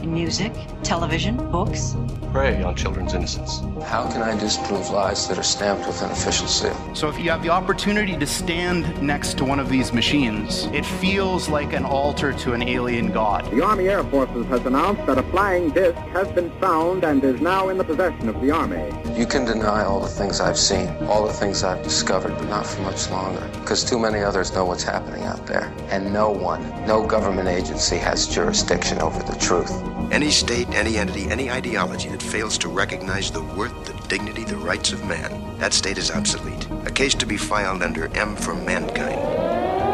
in music, television, books. Prey on children's innocence. How can I disprove lies that are stamped with an official seal? So if you have the opportunity to stand next to one of these machines, it feels like an altar to an alien god. The Army Air Forces has announced that a flying disc has been found and is now in the possession of the Army. You can deny all the things I've seen, all the things I've discovered, but not for much longer. Because too many others know what's happening out there. And no one, no government agency has jurisdiction over the truth. Any state, any entity, any ideology that fails to recognize the worth, the dignity, the rights of man, that state is obsolete. A case to be filed under M for Mankind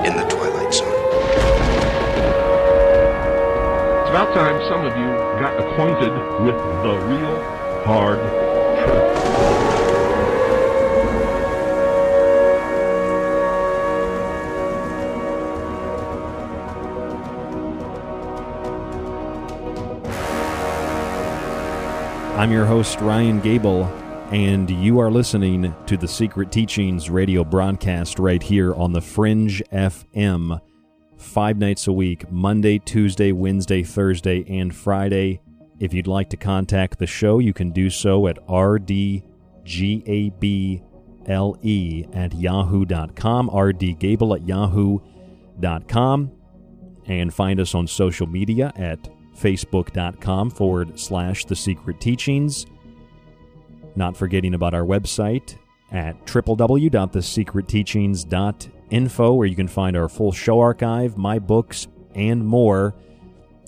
in the Twilight Zone. It's about time some of you got acquainted with the real hard I'm your host, Ryan Gable, and you are listening to the Secret Teachings radio broadcast right here on the Fringe FM, five nights a week Monday, Tuesday, Wednesday, Thursday, and Friday. If you'd like to contact the show, you can do so at rdgable at yahoo.com, rdgable at yahoo.com, and find us on social media at facebook.com forward slash the secret teachings. Not forgetting about our website at www.thesecretteachings.info, where you can find our full show archive, my books, and more.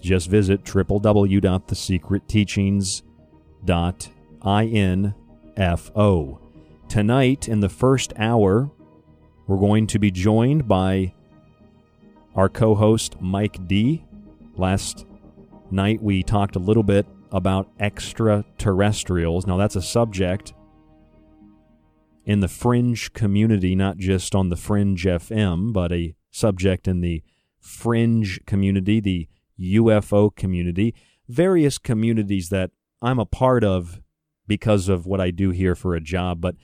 Just visit www.thesecretteachings.info. Tonight, in the first hour, we're going to be joined by our co host, Mike D. Last night we talked a little bit about extraterrestrials. Now, that's a subject in the fringe community, not just on the Fringe FM, but a subject in the fringe community, the UFO community, various communities that I'm a part of because of what I do here for a job, but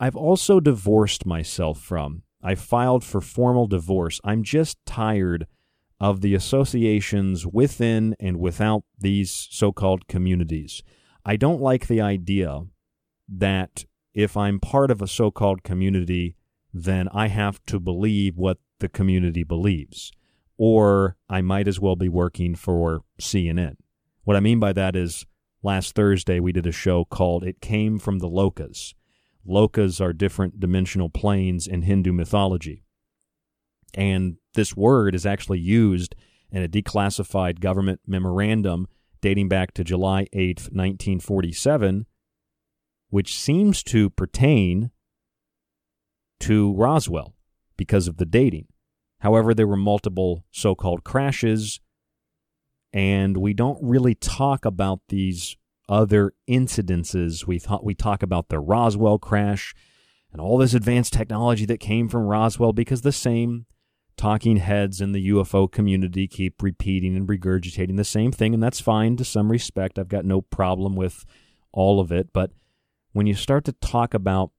I've also divorced myself from. I filed for formal divorce. I'm just tired of the associations within and without these so called communities. I don't like the idea that if I'm part of a so called community, then I have to believe what the community believes, or I might as well be working for CNN. What I mean by that is last Thursday we did a show called It Came from the Lokas. Lokas are different dimensional planes in Hindu mythology. And this word is actually used in a declassified government memorandum dating back to July 8, 1947, which seems to pertain to Roswell because of the dating. However, there were multiple so called crashes, and we don't really talk about these other incidences. We thought we talk about the Roswell crash and all this advanced technology that came from Roswell because the same talking heads in the UFO community keep repeating and regurgitating the same thing, and that's fine to some respect. I've got no problem with all of it. But when you start to talk about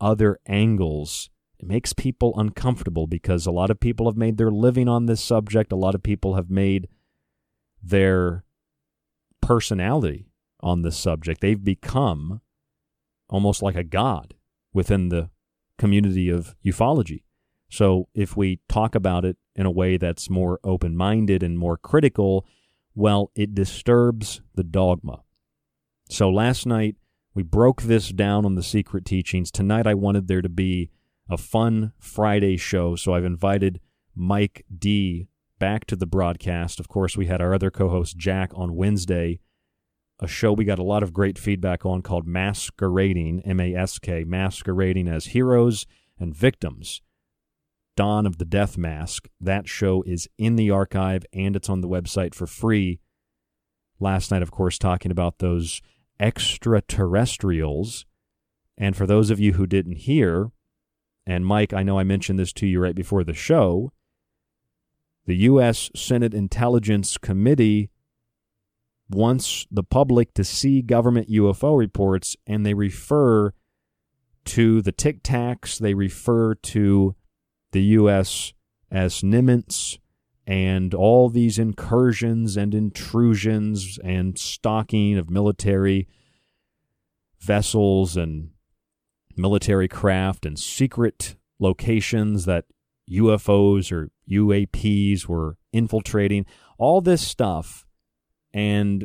other angles, it makes people uncomfortable because a lot of people have made their living on this subject. A lot of people have made their personality on this subject. They've become almost like a god within the community of ufology. So if we talk about it in a way that's more open minded and more critical, well, it disturbs the dogma. So last night, we broke this down on the secret teachings. Tonight, I wanted there to be a fun Friday show, so I've invited Mike D back to the broadcast. Of course, we had our other co host, Jack, on Wednesday, a show we got a lot of great feedback on called Masquerading, M A S K, Masquerading as Heroes and Victims. Dawn of the Death Mask. That show is in the archive and it's on the website for free. Last night, of course, talking about those extraterrestrials. And for those of you who didn't hear, and Mike, I know I mentioned this to you right before the show, the U.S. Senate Intelligence Committee wants the public to see government UFO reports, and they refer to the Tic Tacs, they refer to the U.S. as Nimitz, and all these incursions and intrusions and stalking of military vessels and military craft and secret locations that UFOs or UAPs were infiltrating, all this stuff. And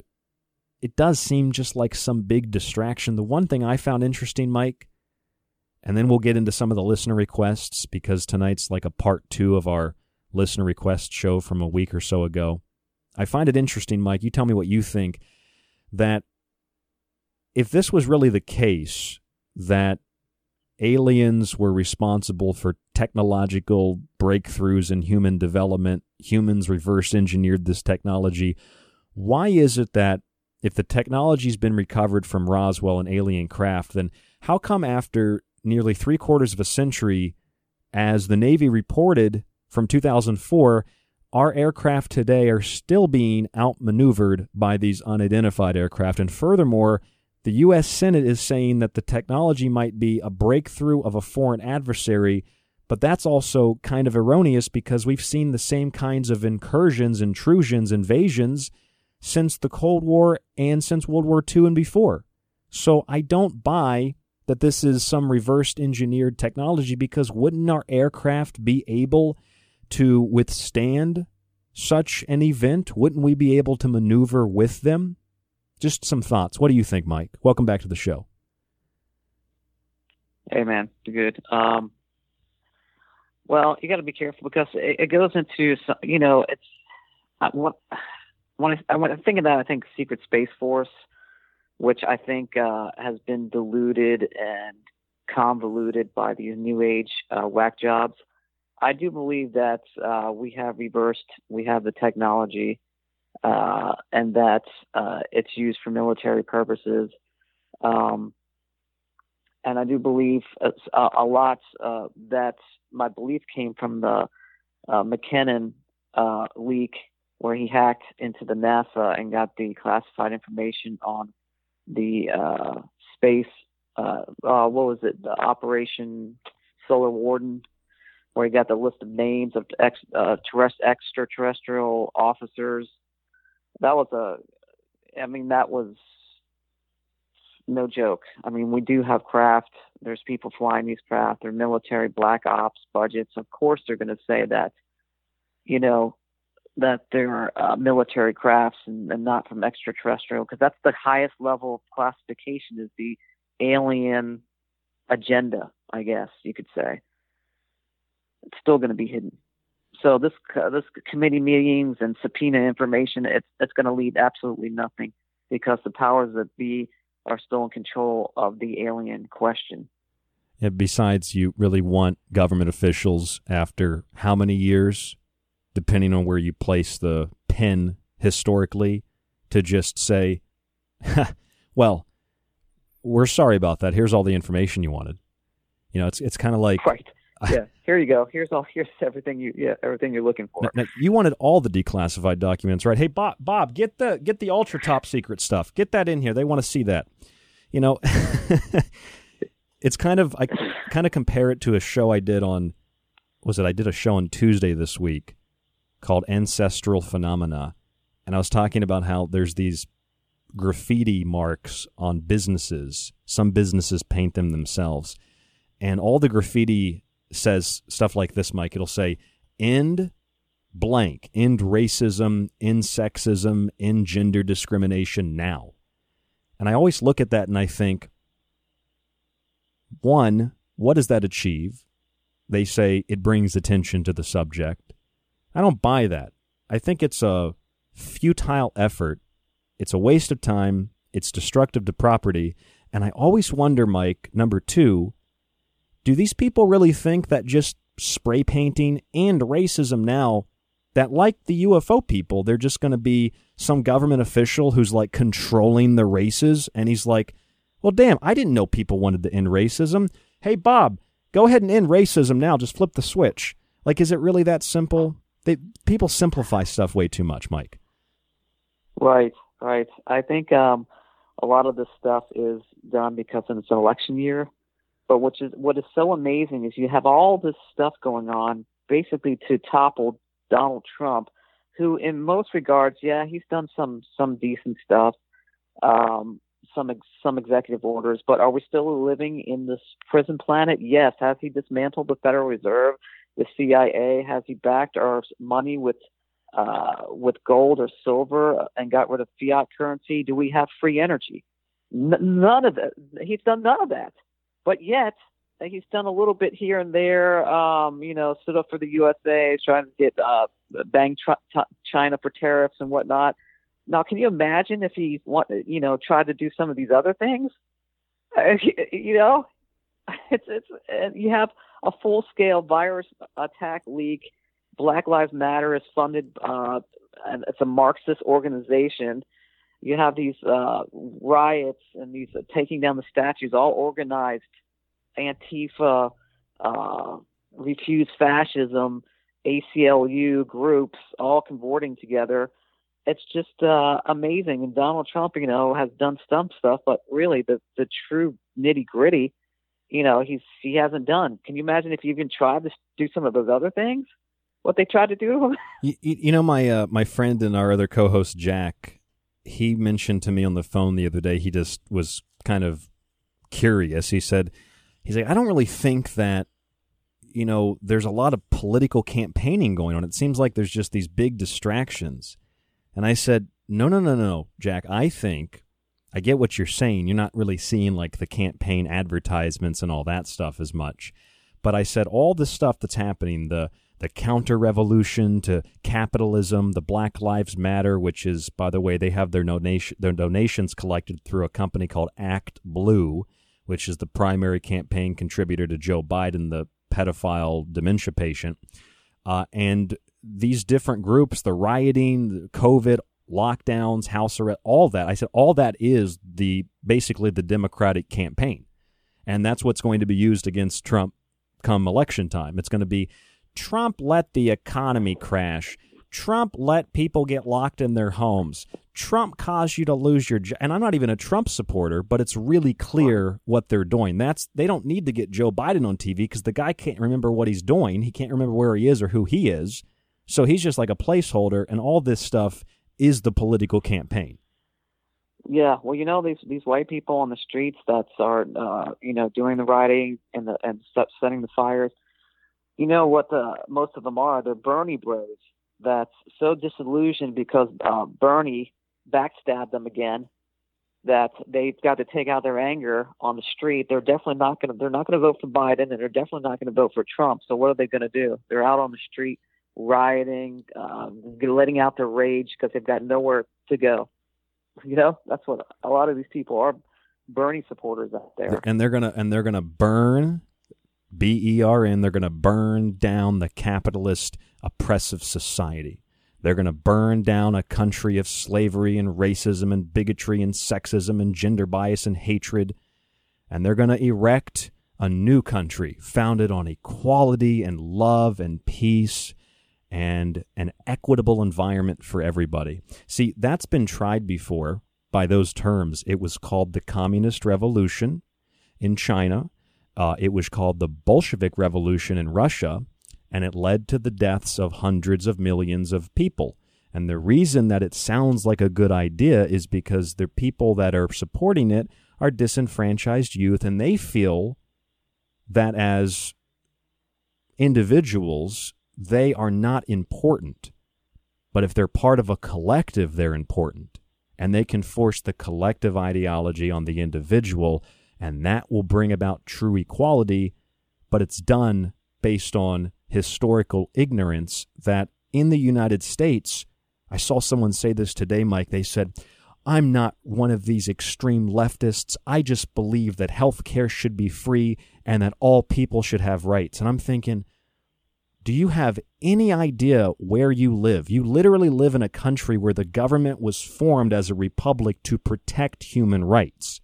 it does seem just like some big distraction. The one thing I found interesting, Mike, and then we'll get into some of the listener requests because tonight's like a part two of our listener request show from a week or so ago. I find it interesting, Mike. You tell me what you think that if this was really the case, that aliens were responsible for technological breakthroughs in human development, humans reverse engineered this technology. Why is it that if the technology's been recovered from Roswell and alien craft, then how come after nearly three quarters of a century, as the Navy reported from 2004, our aircraft today are still being outmaneuvered by these unidentified aircraft. And furthermore, the U.S. Senate is saying that the technology might be a breakthrough of a foreign adversary, but that's also kind of erroneous because we've seen the same kinds of incursions, intrusions, invasions since the Cold War and since World War II and before. So I don't buy that this is some reversed engineered technology because wouldn't our aircraft be able to withstand such an event? Wouldn't we be able to maneuver with them? Just some thoughts. What do you think, Mike? Welcome back to the show. Hey, man. Good. Um, well, you got to be careful because it, it, goes into, you know, it's I, what, when I, when I think of that, I think Secret Space Force, which I think uh, has been diluted and convoluted by these new age uh, whack jobs. I do believe that uh, we have reversed, we have the technology uh, and that uh, it's used for military purposes. Um, and I do believe a, a lot uh, that my belief came from the uh, McKinnon uh, leak where he hacked into the NASA and got the classified information on the uh, space. Uh, uh, what was it? The Operation Solar Warden, where he got the list of names of ex, uh, terrest, extraterrestrial officers. That was a, I mean, that was no joke. I mean, we do have craft. There's people flying these craft. They're military, black ops budgets. Of course, they're going to say that, you know, that they're uh, military crafts and, and not from extraterrestrial, because that's the highest level of classification is the alien agenda. I guess you could say. It's still going to be hidden. So this uh, this committee meetings and subpoena information, it's it's going to lead absolutely nothing because the powers that be are still in control of the alien question. And besides, you really want government officials after how many years, depending on where you place the pen historically, to just say, well, we're sorry about that. Here's all the information you wanted. You know, it's it's kind of like right. Yeah, here you go. Here's all. Here's everything you. Yeah, everything you're looking for. Now, now, you wanted all the declassified documents, right? Hey, Bob, Bob, get the get the ultra top secret stuff. Get that in here. They want to see that. You know, it's kind of I kind of compare it to a show I did on. Was it? I did a show on Tuesday this week called Ancestral Phenomena, and I was talking about how there's these graffiti marks on businesses. Some businesses paint them themselves, and all the graffiti says stuff like this, Mike. It'll say, end blank, end racism, end sexism, end gender discrimination now. And I always look at that and I think, one, what does that achieve? They say it brings attention to the subject. I don't buy that. I think it's a futile effort. It's a waste of time. It's destructive to property. And I always wonder, Mike, number two, do these people really think that just spray painting and racism now that like the UFO people, they're just going to be some government official who's like controlling the races and he's like, "Well, damn, I didn't know people wanted to end racism. Hey, Bob, go ahead and end racism now. Just flip the switch." Like is it really that simple? They people simplify stuff way too much, Mike. Right, right. I think um a lot of this stuff is done because it's an election year but which is what is so amazing is you have all this stuff going on basically to topple Donald Trump, who in most regards, yeah, he's done some some decent stuff, um, some some executive orders. But are we still living in this prison planet? Yes. Has he dismantled the Federal Reserve, the CIA? Has he backed our money with uh, with gold or silver and got rid of fiat currency? Do we have free energy? N- none of that. He's done none of that. But yet, he's done a little bit here and there. Um, you know, stood up for the USA, trying to get uh, bang tr- t- China for tariffs and whatnot. Now, can you imagine if he, want, you know, tried to do some of these other things? Uh, you know, it's it's you have a full scale virus attack leak. Black Lives Matter is funded, uh, it's a Marxist organization you have these uh, riots and these uh, taking down the statues, all organized Antifa, uh, refuse fascism, ACLU groups, all convorting together. It's just uh, amazing. And Donald Trump, you know, has done some stuff, but really the the true nitty gritty, you know, he's he hasn't done. Can you imagine if you even tried to do some of those other things? What they tried to do? to you, you know, my uh, my friend and our other co-host Jack he mentioned to me on the phone the other day, he just was kind of curious. He said, he's like, I don't really think that, you know, there's a lot of political campaigning going on. It seems like there's just these big distractions. And I said, no, no, no, no, Jack. I think I get what you're saying. You're not really seeing like the campaign advertisements and all that stuff as much. But I said, all this stuff that's happening, the, the counter revolution to capitalism, the Black Lives Matter, which is, by the way, they have their donation their donations collected through a company called Act Blue, which is the primary campaign contributor to Joe Biden, the pedophile dementia patient, uh, and these different groups, the rioting, the COVID lockdowns, house arrest, all that. I said all that is the basically the Democratic campaign. And that's what's going to be used against Trump come election time. It's going to be Trump let the economy crash. Trump let people get locked in their homes. Trump caused you to lose your job. And I'm not even a Trump supporter, but it's really clear what they're doing. That's they don't need to get Joe Biden on TV because the guy can't remember what he's doing. He can't remember where he is or who he is. So he's just like a placeholder, and all this stuff is the political campaign. Yeah, well, you know these these white people on the streets that are uh, you know doing the rioting and the and setting the fires. You know what the most of them are? They're Bernie bros that's so disillusioned because uh, Bernie backstabbed them again that they've got to take out their anger on the street. They're definitely not going to. They're not going to vote for Biden, and they're definitely not going to vote for Trump. So what are they going to do? They're out on the street rioting, um, letting out their rage because they've got nowhere to go. You know, that's what a lot of these people are. Bernie supporters out there, and they're gonna and they're gonna burn B E R N. They're gonna burn down the capitalist oppressive society. They're going to burn down a country of slavery and racism and bigotry and sexism and gender bias and hatred. And they're going to erect a new country founded on equality and love and peace and an equitable environment for everybody. See, that's been tried before by those terms. It was called the Communist Revolution in China. Uh, it was called the Bolshevik Revolution in Russia and it led to the deaths of hundreds of millions of people. And the reason that it sounds like a good idea is because the people that are supporting it are disenfranchised youth, and they feel that as individuals, they are not important. But if they're part of a collective, they're important. And they can force the collective ideology on the individual, and that will bring about true equality. But it's done based on historical ignorance that in the United States, I saw someone say this today, Mike. They said, I'm not one of these extreme leftists. I just believe that health care should be free and that all people should have rights. And I'm thinking, do you have any idea where you live? You literally live in a country where the government was formed as a republic to protect human rights.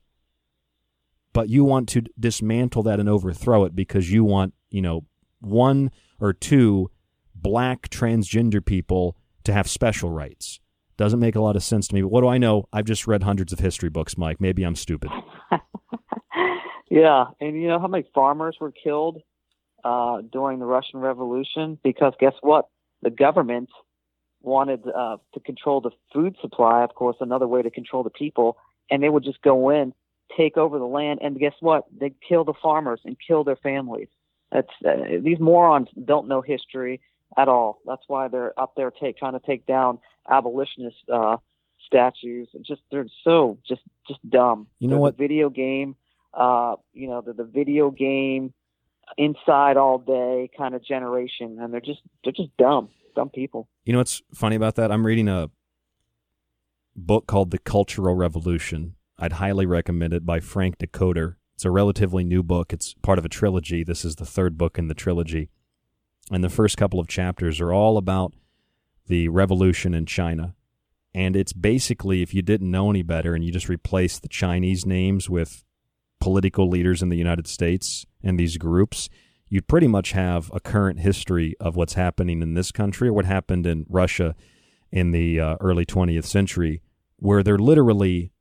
But you want to dismantle that and overthrow it because you want, you know, one or two black transgender people to have special rights. Doesn't make a lot of sense to me. But what do I know? I've just read hundreds of history books, Mike. Maybe I'm stupid. yeah, and you know how many farmers were killed uh, during the Russian Revolution? Because guess what? The government wanted uh, to control the food supply. Of course, another way to control the people, and they would just go in, take over the land, and guess what? They'd kill the farmers and kill their families. That's uh, these morons don't know history at all. That's why they're up there take, trying to take down abolitionist uh, statues. Just they're so just just dumb. You know they're what? The video game, uh, you know, the the video game inside all day kind of generation, and they're just they're just dumb, dumb people. You know what's funny about that? I'm reading a book called The Cultural Revolution. I'd highly recommend it by Frank Dikötter. It's a relatively new book. It's part of a trilogy. This is the third book in the trilogy. And the first couple of chapters are all about the revolution in China. And it's basically, if you didn't know any better and you just replace the Chinese names with political leaders in the United States and these groups, you'd pretty much have a current history of what's happening in this country or what happened in Russia in the uh, early 20th century, where they're literally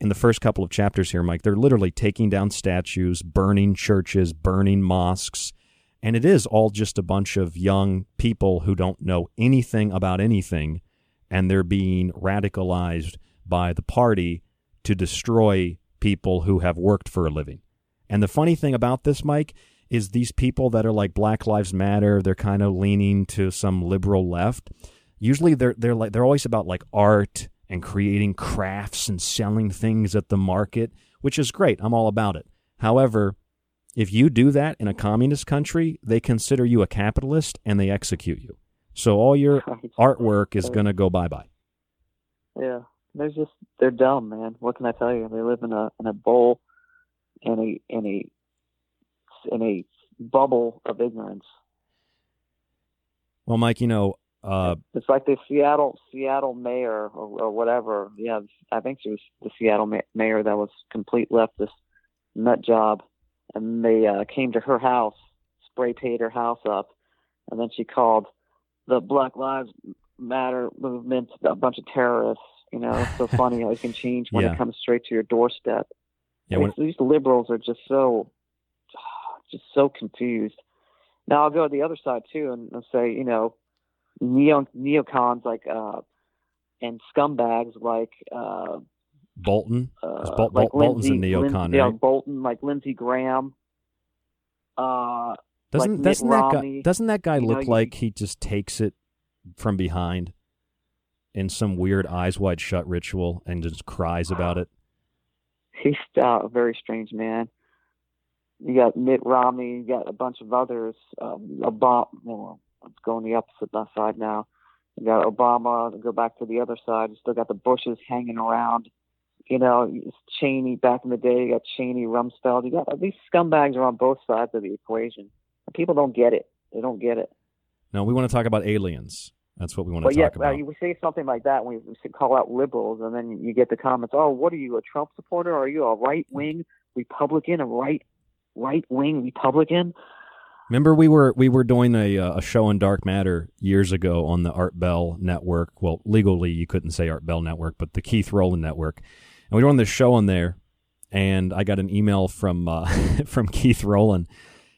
in the first couple of chapters here, Mike, they're literally taking down statues, burning churches, burning mosques. And it is all just a bunch of young people who don't know anything about anything. And they're being radicalized by the party to destroy people who have worked for a living. And the funny thing about this, Mike, is these people that are like Black Lives Matter, they're kind of leaning to some liberal left. Usually they're they're like they're always about like art and creating crafts and selling things at the market, which is great. I'm all about it. However, if you do that in a communist country, they consider you a capitalist and they execute you. So all your artwork is going to go bye bye. Yeah, they're just they're dumb, man. What can I tell you? They live in a in a bowl, in a in a in a bubble of ignorance. Well, Mike, you know, uh, it's like the Seattle Seattle mayor or, or whatever. Yeah, I think she was the Seattle ma- mayor that was complete leftist nut job, and they uh, came to her house, spray painted her house up, and then she called the Black Lives Matter movement a bunch of terrorists. You know, it's so funny how it can change when Yeah. it comes straight to your doorstep. Yeah, when- these liberals are just so, just so confused. Now I'll go to the other side too and, and say, you know, neo neocons like uh, and scumbags like uh, Bolton. Uh, Bol- like Bol- Bolton's a neocon, Lindsey, yeah, right? Bolton, like Lindsey Graham. Uh, Doesn't like doesn't that guy doesn't that guy You know, look you- like he just takes it from behind in some weird eyes wide shut ritual and just cries about it? he's uh, a very strange man. You got Mitt Romney, you got a bunch of others. Um, Obama, well, let's go on the opposite side now. You got Obama. Go back to the other side. You still got the Bushes hanging around. You know, it's Cheney back in the day. You got Cheney, Rumsfeld. You got these scumbags are on both sides of the equation. People don't get it. They don't get it. No, we want to talk about aliens. That's what we want to But yeah, talk about. uh, you say something like that when you call out liberals, and then you get the comments, "Oh, what are you, a Trump supporter? Are you a right wing Republican, a right right wing Republican?" Remember, we were we were doing a uh, a show on Dark Matter years ago on the Art Bell Network. Well, legally you couldn't say Art Bell Network, but the Keith Rowland Network. And we were on this show on there, and I got an email from uh, from Keith Rowland,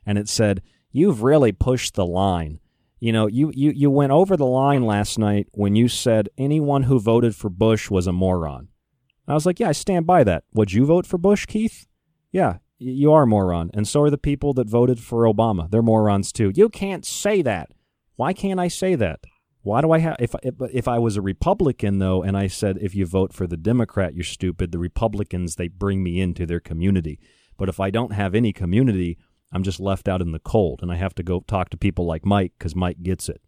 and it said, "You've really pushed the line. You know, you you you went over the line last night when you said anyone who voted for Bush was a moron." And I was like, "Yeah, I stand by that. Would you vote for Bush, Keith?" Yeah, you are a moron, and so are the people that voted for Obama. They're morons too. You can't say that. Why can't I say that? Why do I have if if, if I was a Republican though, and I said if you vote for the Democrat, you're stupid. The Republicans they bring me into their community, but if I don't have any community, I'm just left out in the cold, and I have to go talk to people like Mike because Mike gets it.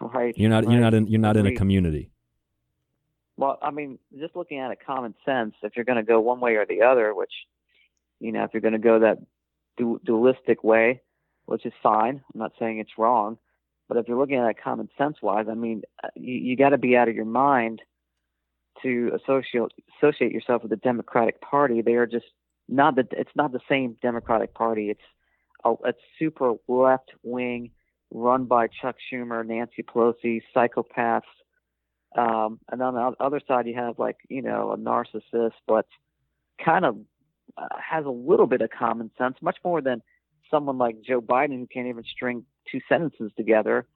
Right. You're not you're not in you're not in a community. Well, I mean, just looking at it, common sense. If you're going to go one way or the other, which, you know, if you're going to go that du- dualistic way, which is fine. I'm not saying it's wrong, but if you're looking at it common sense wise, I mean, uh, you, you got to be out of your mind to associate associate yourself with the Democratic Party. They are just not the. It's not the same Democratic Party. It's a, it's super left wing, run by Chuck Schumer, Nancy Pelosi, psychopaths. Um, and on the other side, you have like you know a narcissist, but kind of uh, has a little bit of common sense, much more than someone like Joe Biden who can't even string two sentences together.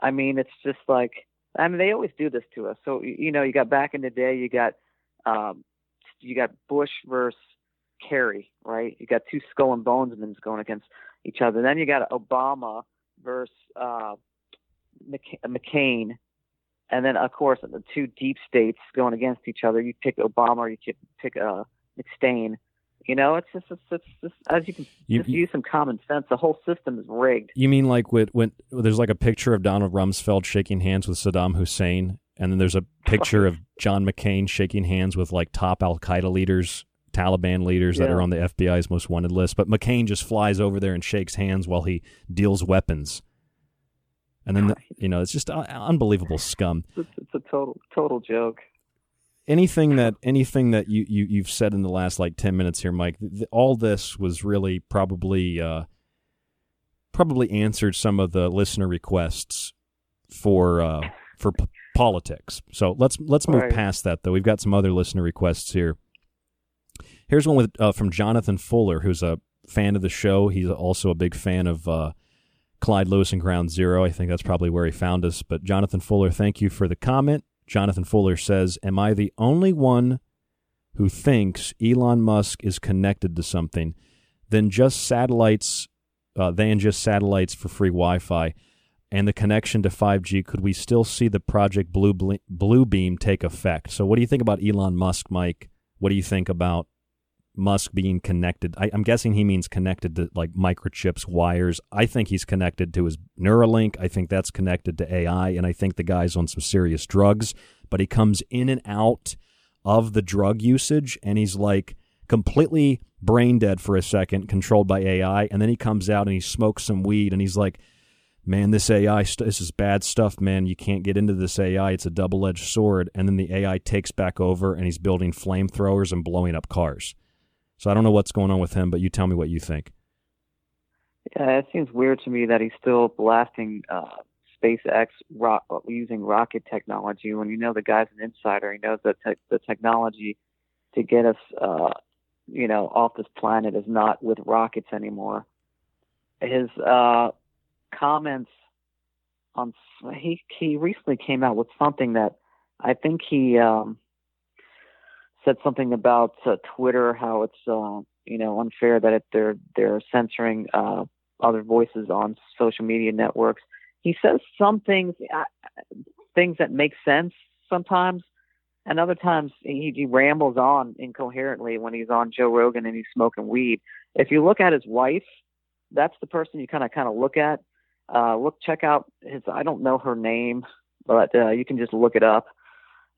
I mean, it's just like I mean they always do this to us. So you know, you got back in the day, you got um, you got Bush versus Kerry, right? You got two skull and bones men going against each other. Then you got Obama versus uh, McC- McCain, and then of course the two deep states going against each other. You pick Obama or you pick- pick uh, McStain. You know, it's just, it's, it's just as you can You- just use some common sense. The whole system is rigged. You mean like with when there's like a picture of Donald Rumsfeld shaking hands with Saddam Hussein, and then there's a picture of John McCain shaking hands with like top Al Qaeda leaders, Taliban leaders that are on the FBI's most wanted list. But McCain just flies over there and shakes hands while he deals weapons, and then the, you know it's just uh, unbelievable scum. It's, it's a total total joke. anything that anything that you, you you've said in the last like 10 minutes here mike th- th- all this was really probably uh probably answered some of the listener requests for uh for p- politics so let's let's move Right. past that though we've got some other listener requests here here's one with uh, from jonathan fuller who's a fan of the show he's also a big fan of uh Clyde Lewis and Ground Zero. I think that's probably where he found us. But Jonathan Fuller, thank you for the comment. Jonathan Fuller says, Am I the only one who thinks Elon Musk is connected to something? Then just satellites, uh, than just satellites for free Wi Fi and the connection to 5G, could we still see the Project Blue, Ble- Blue Beam take effect? So, what do you think about Elon Musk, Mike? What do you think about Musk being connected. I, I'm guessing he means connected to like microchips, wires. I think he's connected to his Neuralink. I think that's connected to AI, and I think the guy's on some serious drugs. But he comes in and out of the drug usage, and he's like completely brain dead for a second, controlled by AI, and then he comes out and he smokes some weed, and he's like, "Man, this AI, st- this is bad stuff, man. You can't get into this AI. It's a double-edged sword." And then the AI takes back over, and he's building flamethrowers and blowing up cars. So I don't know what's going on with him, but you tell me what you think. Yeah, it seems weird to me that he's still blasting uh, SpaceX rock, using rocket technology when you know the guy's an insider. He knows that te- the technology to get us, uh, you know, off this planet is not with rockets anymore. His uh, comments on he he recently came out with something that I think he um, said something about uh, Twitter, how it's uh, you know unfair that it, they're they're censoring uh, other voices on social media networks. He says some things uh, things that make sense sometimes, and other times he, he rambles on incoherently when he's on Joe Rogan and he's smoking weed. If you look at his wife, that's the person you kind of kind of look at. Uh, look, check out his. I don't know her name, but uh, you can just look it up.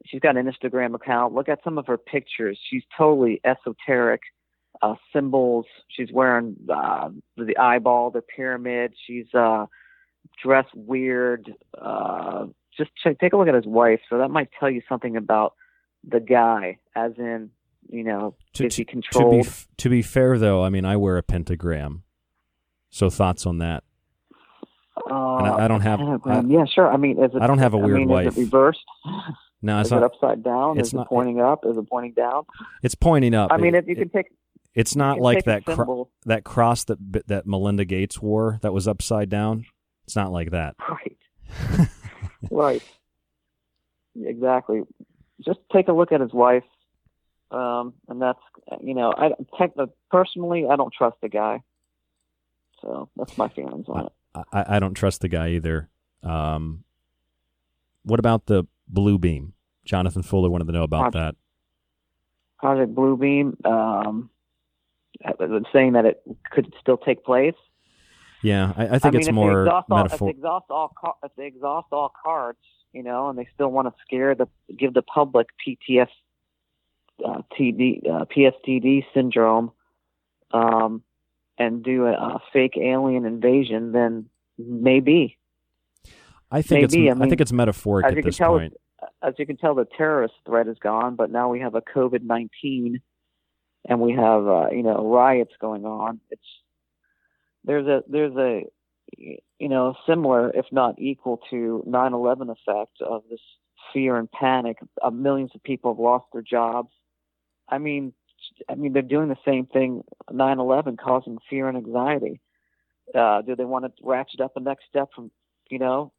She's got an Instagram account. Look at some of her pictures. She's totally esoteric. Uh, symbols. She's wearing uh, the eyeball, the pyramid. She's uh, dressed weird. Uh, just check, take a look at his wife. So that might tell you something about the guy, as in, you know, To, is he to, controlled? to be f- to be fair, though, I mean, I wear a pentagram. So thoughts on that? Uh, I- I don't have- pentagram. I- yeah, sure. I mean, it? I don't have a weird mean, wife. Reversed? No, it's is not. it upside down? it's is not- it pointing up? Is it pointing down? It's pointing up. I mean, if you can take. It's not like that cro- that cross that that Melinda Gates wore that was upside down. It's not like that. Right. right. Exactly. Just take a look at his wife, um, and that's you know, I tech, personally, I don't trust the guy. So that's my feelings on it. I, I don't trust the guy either. Um, what about the blue beam? Jonathan Fuller wanted to know about that. Project Bluebeam, um, I saying that it could still take place. Yeah, I, I think mean, it's more they exhaust all. If they exhaust all, if they exhaust all cards, you know, and they still want to scare the, give the public PTS, uh, TD, uh, PSTD syndrome, um, and do a, a fake alien invasion, then maybe. I think maybe, it's I I, think it's metaphoric as at you can this tell, point. As you can tell, the terrorist threat is gone, but now we have a COVID nineteen, and we have uh, you know riots going on. It's there's a there's a you know similar, if not equal to 9/11 effect of this fear and panic. Uh, millions of people have lost their jobs. I mean, I mean they're doing the same thing. 9/11 causing fear and anxiety. Uh, do they want to ratchet up a next step from you know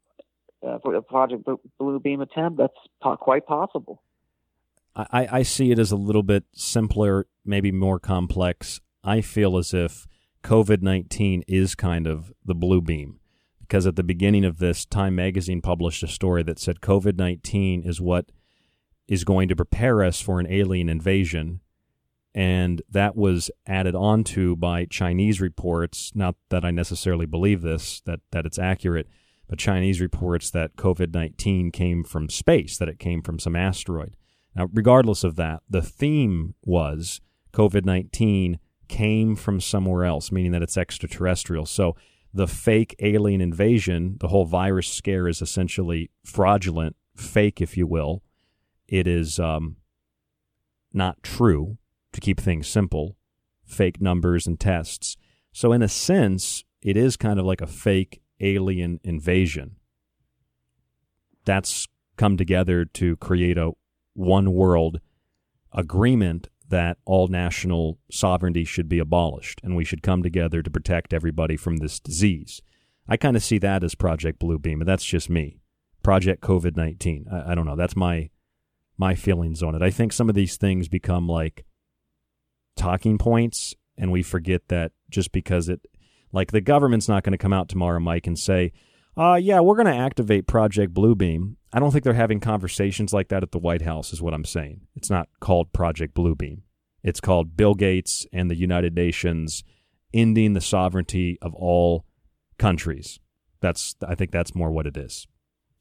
uh, for the Project Blue- Beam attempt? That's po- quite possible. I, I see it as a little bit simpler, maybe more complex. I feel as if COVID 19 is kind of the blue beam. Because at the beginning of this, Time magazine published a story that said COVID 19 is what is going to prepare us for an alien invasion. And that was added onto by Chinese reports. Not that I necessarily believe this, that, that it's accurate, but Chinese reports that COVID 19 came from space, that it came from some asteroid. Now, regardless of that, the theme was COVID 19 came from somewhere else, meaning that it's extraterrestrial. So the fake alien invasion, the whole virus scare is essentially fraudulent, fake, if you will. It is um, not true, to keep things simple, fake numbers and tests. So, in a sense, it is kind of like a fake alien invasion. That's come together to create a one world agreement that all national sovereignty should be abolished and we should come together to protect everybody from this disease. I kind of see that as Project Bluebeam, and that's just me. Project COVID nineteen. I, I don't know. That's my my feelings on it. I think some of these things become like talking points, and we forget that just because it, like the government's not going to come out tomorrow, Mike, and say, uh, yeah, we're going to activate Project Bluebeam. I don't think they're having conversations like that at the White House, is what I'm saying. It's not called Project Bluebeam. It's called Bill Gates and the United Nations ending the sovereignty of all countries. That's I think that's more what it is.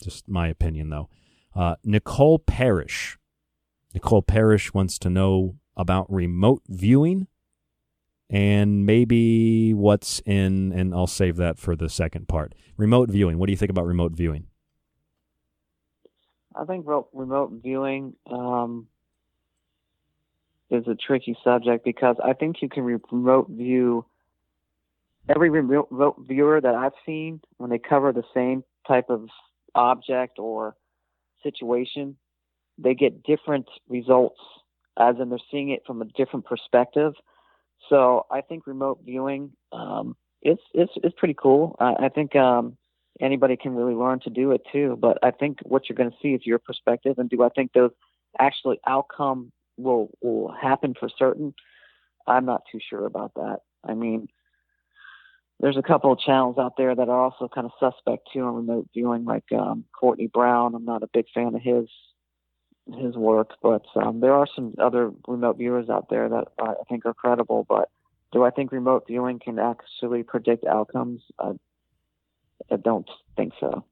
Just my opinion, though. Uh, Nicole Parrish. Nicole Parrish wants to know about remote viewing and maybe what's in, and I'll save that for the second part. Remote viewing. What do you think about remote viewing? I think remote viewing um, is a tricky subject because I think you can remote view every remote viewer that I've seen when they cover the same type of object or situation, they get different results, as in they're seeing it from a different perspective. So I think remote viewing, um, it's it's it's pretty cool. I, I think um, anybody can really learn to do it too. But I think what you're going to see is your perspective, and do I think those actually outcome will will happen for certain? I'm not too sure about that. I mean, there's a couple of channels out there that are also kind of suspect too on remote viewing, like um, Courtney Brown. I'm not a big fan of his his work, but um, there are some other remote viewers out there that I think are credible. But do I think remote viewing can actually predict outcomes? I, I don't think so.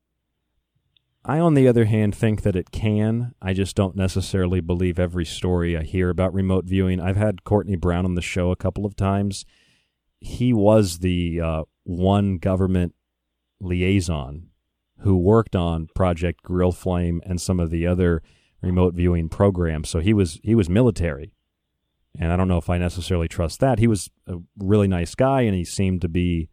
I, on the other hand, think that it can. I just don't necessarily believe every story I hear about remote viewing. I've had Courtney Brown on the show a couple of times. He was the uh, one government liaison who worked on Project Grill Flame and some of the other remote viewing programs. So he was he was military, and I don't know if I necessarily trust that. He was a really nice guy, and he seemed to be,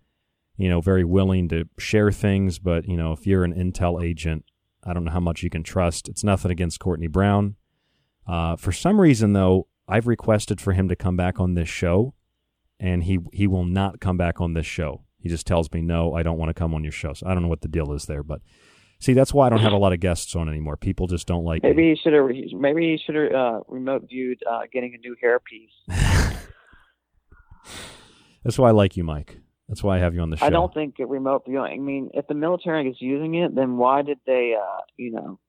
you know, very willing to share things. But you know, if you're an intel agent, I don't know how much you can trust. It's nothing against Courtney Brown. Uh, for some reason, though, I've requested for him to come back on this show, and he he will not come back on this show. He just tells me, "No, I don't want to come on your show." So I don't know what the deal is there, but See, that's why I don't have a lot of guests on anymore. People just don't like. Maybe me. you should have. Maybe you should have uh, remote viewed uh, getting a new hairpiece. that's why I like you, Mike. That's why I have you on the show. I don't think remote viewing. I mean, if the military is using it, then why did they? Uh, you know,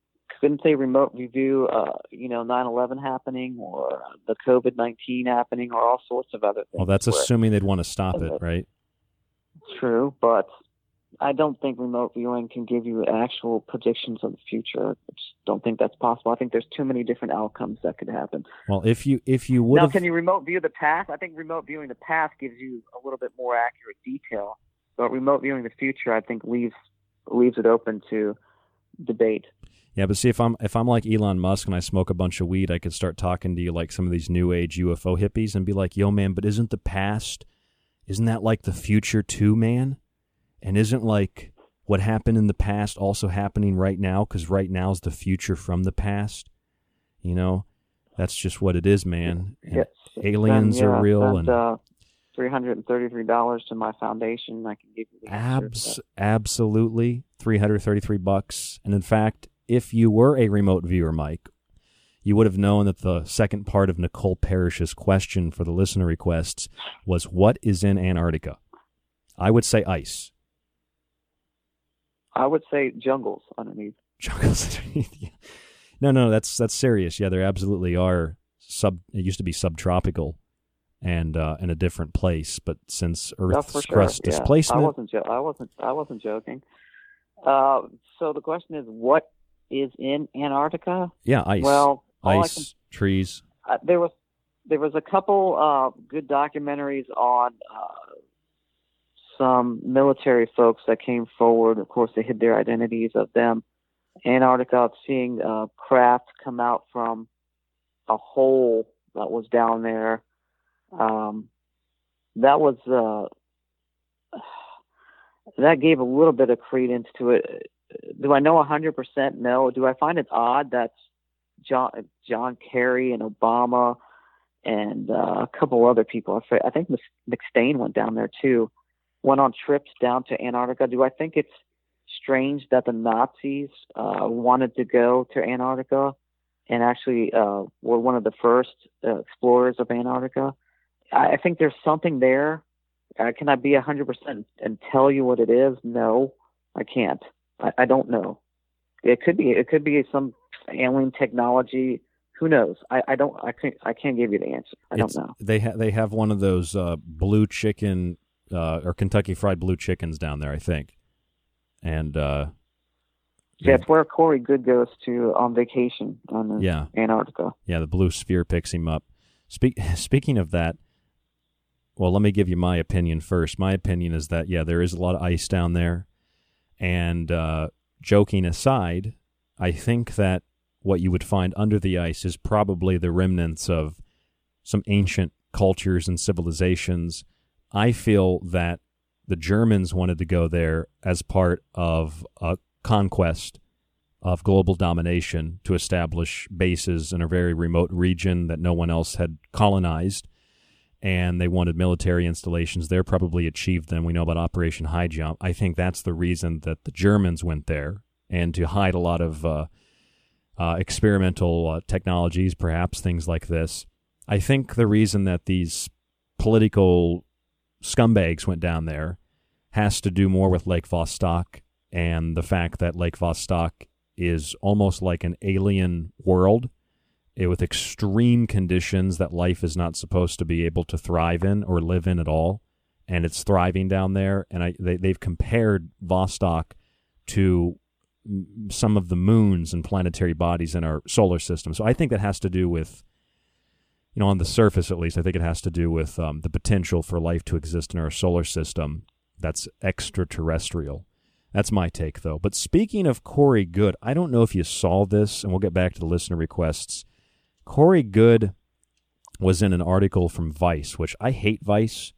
couldn't they remote review? Uh, you know, 9/11 happening or the COVID 19 happening or all sorts of other things. Well, that's assuming they'd want to stop it, right? True, but I don't think remote viewing can give you actual predictions of the future. I just don't think that's possible. I think there's too many different outcomes that could happen. Well, if you if you would now, can you remote view the past? I think remote viewing the past gives you a little bit more accurate detail, but remote viewing the future, I think leaves leaves it open to debate. Yeah, but see if I'm if I'm like Elon Musk and I smoke a bunch of weed, I could start talking to you like some of these new age UFO hippies and be like, "Yo, man, but isn't the past, isn't that like the future too, man?" And isn't like what happened in the past also happening right now? Because right now is the future from the past. You know, that's just what it is, man. And Yes. aliens Then, yeah, are real, and uh, three hundred and thirty-three dollars to my foundation. I can give you the answer. abs absolutely three hundred thirty-three bucks. And in fact, if you were a remote viewer, Mike, you would have known that the second part of Nicole Parrish's question for the listener requests was, "What is in Antarctica?" I would say ice. I would say jungles underneath. Jungles underneath. Yeah. No, no, that's that's serious. Yeah, there absolutely are sub. It used to be subtropical, and uh, in a different place. But since Oh, Earth's for sure. crust yeah. displacement, I wasn't. Jo- I wasn't. I wasn't joking. Uh, so the question is, what is in Antarctica? yeah, ice, Well, ice, can- trees. Uh, there was there was a couple uh, good documentaries on uh, some military folks that came forward. Of course, they hid their identities of them. Antarctica, seeing uh, craft come out from a hole that was down there. Um, that was uh, that gave a little bit of credence to it. Do I know a hundred percent? No. Do I find it odd that John John Kerry and Obama and uh, a couple other people. I think Mc- McStain went down there too. Went on trips down to Antarctica. Do I think it's strange that the Nazis uh, wanted to go to Antarctica and actually uh, were one of the first uh, explorers of Antarctica? I, I think there's something there. Uh, can I be hundred percent and tell you what it is? No, I can't. I, I don't know. It could be. It could be some alien technology. Who knows? I, I don't. I can't. I can't give you the answer. I It's- don't know. They ha- they have one of those uh, blue chicken uh, or Kentucky Fried Blue chickens down there, I think. And uh, Yeah, it's where Corey Goode goes to on vacation on Yeah. Antarctica. yeah, the blue sphere picks him up. Speak, speaking of that, well, let me give you my opinion first. My opinion is that yeah, there is a lot of ice down there, and uh, joking aside, I think that what you would find under the ice is probably the remnants of some ancient cultures and civilizations. I feel that the Germans wanted to go there as part of a conquest of global domination to establish bases in a very remote region that no one else had colonized. And they wanted military installations there, probably achieved them. We know about Operation High Jump. I think that's the reason that the Germans went there and to hide a lot of uh, uh, experimental uh, technologies, perhaps things like this. I think the reason that these political scumbags went down there has to do more with Lake Vostok and the fact that Lake Vostok is almost like an alien world eh, with extreme conditions that life is not supposed to be able to thrive in or live in at all. And it's thriving down there. And I, they, they've compared Vostok to some of the moons and planetary bodies in our solar system. So I think that has to do with, you know, on the surface at least, I think it has to do with um, the potential for life to exist in our solar system that's extraterrestrial. That's my take, though. But speaking of Corey Goode, I don't know if you saw this, and we'll get back to the listener requests. Corey Goode was in an article from Vice, which I hate Vice,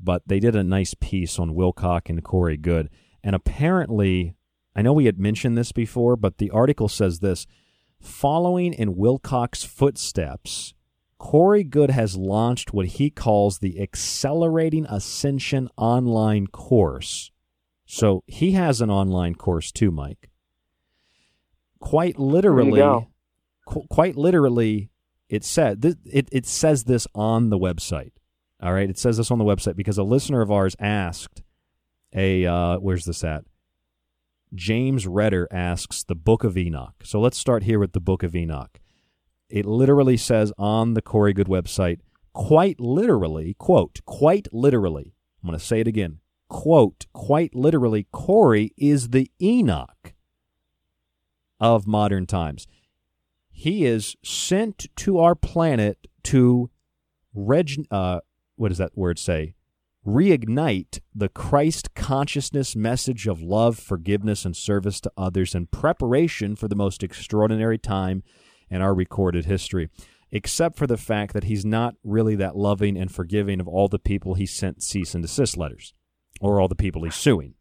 but they did a nice piece on Wilcock and Corey Goode. And apparently, I know we had mentioned this before, but the article says this following in Wilcock's footsteps, Corey Goode has launched what he calls the Accelerating Ascension online course. So he has an online course too, Mike. Quite literally, qu- quite literally, it said th- it it says this on the website. All right, it says this on the website because a listener of ours asked a uh, where's this at? James Redder asks the Book of Enoch. So let's start here with the Book of Enoch. It literally says on the Corey Goode website, quite literally, quote, quite literally. I'm going to say it again. Quote, quite literally, Corey is the Enoch of modern times. He is sent to our planet to reg, uh, what does that word say? reignite the Christ consciousness message of love, forgiveness, and service to others in preparation for the most extraordinary time in our recorded history. Except for the fact that he's not really that loving and forgiving of all the people he sent cease and desist letters, or all the people he's suing.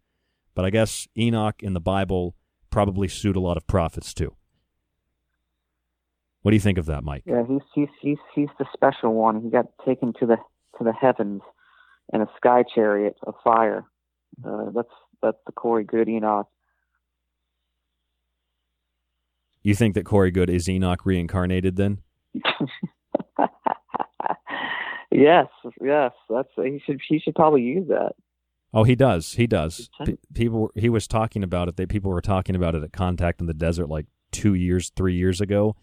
But I guess Enoch in the Bible probably sued a lot of prophets too. What do you think of that, Mike? Yeah, he's he's he's he's the special one. He got taken to the to the heavens in a sky chariot of fire. Uh, that's that's the Corey Goode Enoch. You think that Corey Goode is Enoch reincarnated then? yes, yes. That's he should he should probably use that. Oh, he does. He does. P- people he was talking about it. They people were talking about it at Contact in the Desert like 2 years, 3 years ago.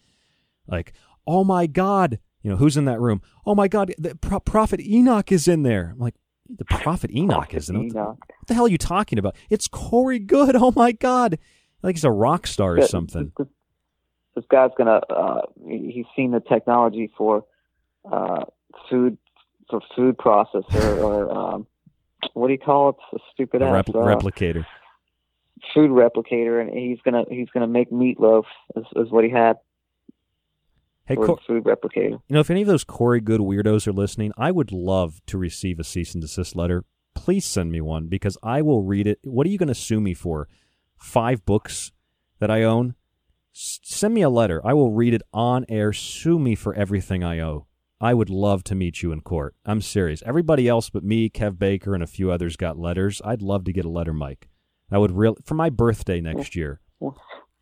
Like, "Oh my god, you know, who's in that room? Oh my God, the Pro- Prophet Enoch is in there. I'm like, the Prophet Enoch Prophet isn't it? Enoch. What the hell are you talking about? It's Corey Goode. Oh my God. Like he's a rock star or something. This, guy's gonna. Uh, he's seen the technology for uh, food for food processor or um, what do you call it? The stupid A ass uh, replicator. food replicator, and he's gonna he's gonna make meatloaf. Is, is what he had. Hey, Cor- food replicator. You know, if any of those Corey Goode weirdos are listening, I would love to receive a cease and desist letter. Please send me one because I will read it. What are you going to sue me for? Five books that I own? S- send me a letter. I will read it on air. Sue me for everything I owe. I would love to meet you in court. I'm serious. Everybody else but me, Kev Baker, and a few others got letters. I'd love to get a letter, Mike. I would real for my birthday next year.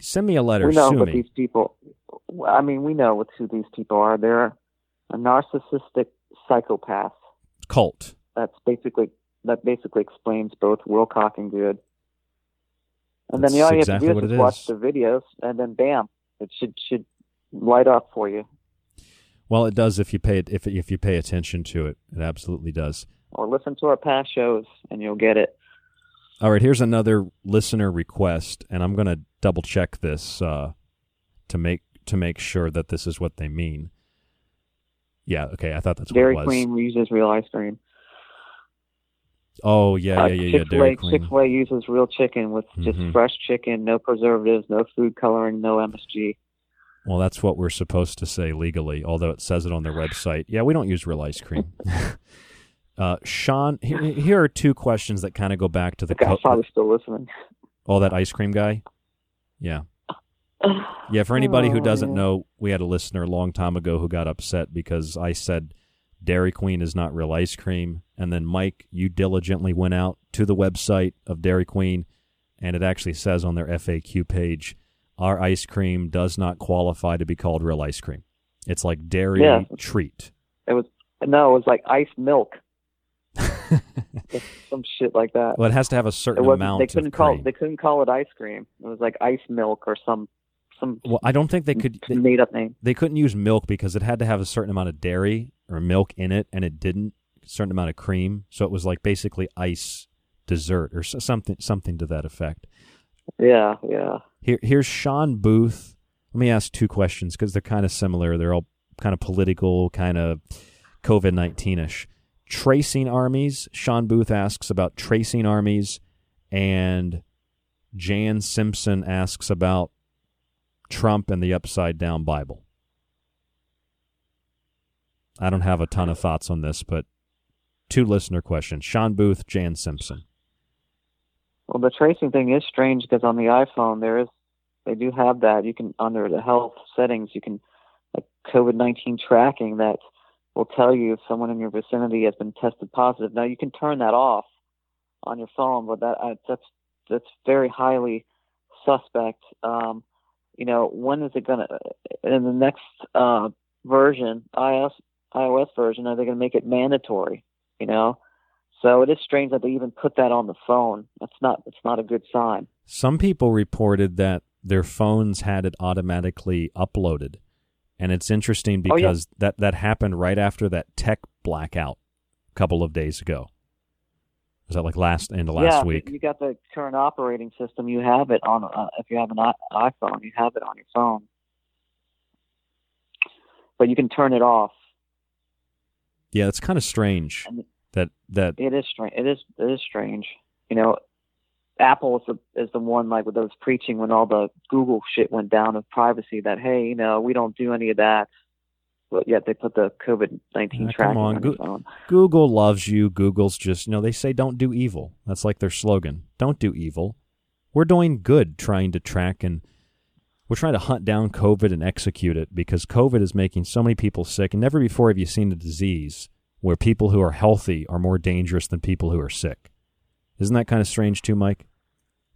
Send me a letter. we know Sue what me. these people. I mean, we know who these people are. They're a narcissistic psychopath. Cult. That's basically that basically explains both Wilcock and Goode. And then all you exactly have to do it is watch the videos, and then bam, it should should light up for you. Well, it does if you pay if if you pay attention to it. It absolutely does. Or listen to our past shows, and you'll get it. All right, here's another listener request, and I'm going to double check this uh, to make to make sure that this is what they mean. Yeah, okay, I thought that's Dairy what it was. Queen uses real ice cream. Oh yeah, Uh, yeah, yeah, yeah. Chick-fil-A, Queen. Chick-fil-A uses real chicken with just Mhm. fresh chicken, no preservatives, no food coloring, no MSG. Well, that's what we're supposed to say legally, although it says it on their website. Yeah, we don't use real ice cream. uh, Sean, here, here are two questions that kind of go back to the. I thought was still listening. Oh, that ice cream guy? Yeah. Yeah, for anybody who Oh, doesn't know, we had a listener a long time ago who got upset because I said Dairy Queen is not real ice cream. And then, Mike, you diligently went out to the website of Dairy Queen, and it actually says on their FAQ page, our ice cream does not qualify to be called real ice cream. It's like dairy Yeah. treat. It was no, it was like ice milk. Some shit like that. Well, it has to have a certain amount They couldn't call. cream. They couldn't call it ice cream. It was like ice milk or some some Well, I don't think they could made up name. They couldn't use milk because it had to have a certain amount of dairy or milk in it, and it didn't. A certain amount of cream, so it was like basically ice dessert or something something to that effect. Yeah, yeah. Here, here's Sean Booth. Let me ask two questions because they're kind of similar. They're all kind of political, kind of COVID nineteen ish. Tracing armies. Sean Booth asks about tracing armies, and Jan Simpson asks about Trump and the upside down Bible. I don't have a ton of thoughts on this, but two listener questions. Sean Booth, Jan Simpson. Well, the tracing thing is strange because on the iPhone there is they do have that. You can under the health settings you can like COVID nineteen tracking that will tell you if someone in your vicinity has been tested positive. Now you can turn that off on your phone, but that uh, that's that's very highly suspect. Um, you know, when is it gonna in the next uh, version, iOS iOS version, are they gonna make it mandatory? You know, so it is strange that they even put that on the phone. That's not it's not a good sign. Some people reported that their phones had it automatically uploaded. And it's interesting Oh, yeah. because that, that happened right after that tech blackout a couple of days ago. Was that like last end of last yeah, week? you got the current operating system. You have it on uh, if you have an iPhone, you have it on your phone, but you can turn it off. Yeah, it's kind of strange that that It is strange. It is it is strange. You know, Apple is the is the one like that was preaching when all the Google shit went down of privacy that hey, you know, we don't do any of that. But yet they put the COVID nineteen Ah, tracking on, on Goo- phone. Google loves you. Google's just, you know, they say don't do evil. That's like their slogan. Don't do evil. We're doing good trying to track and we're trying to hunt down COVID and execute it because COVID is making so many people sick. And never before have you seen a disease where people who are healthy are more dangerous than people who are sick. Isn't that kind of strange too, Mike?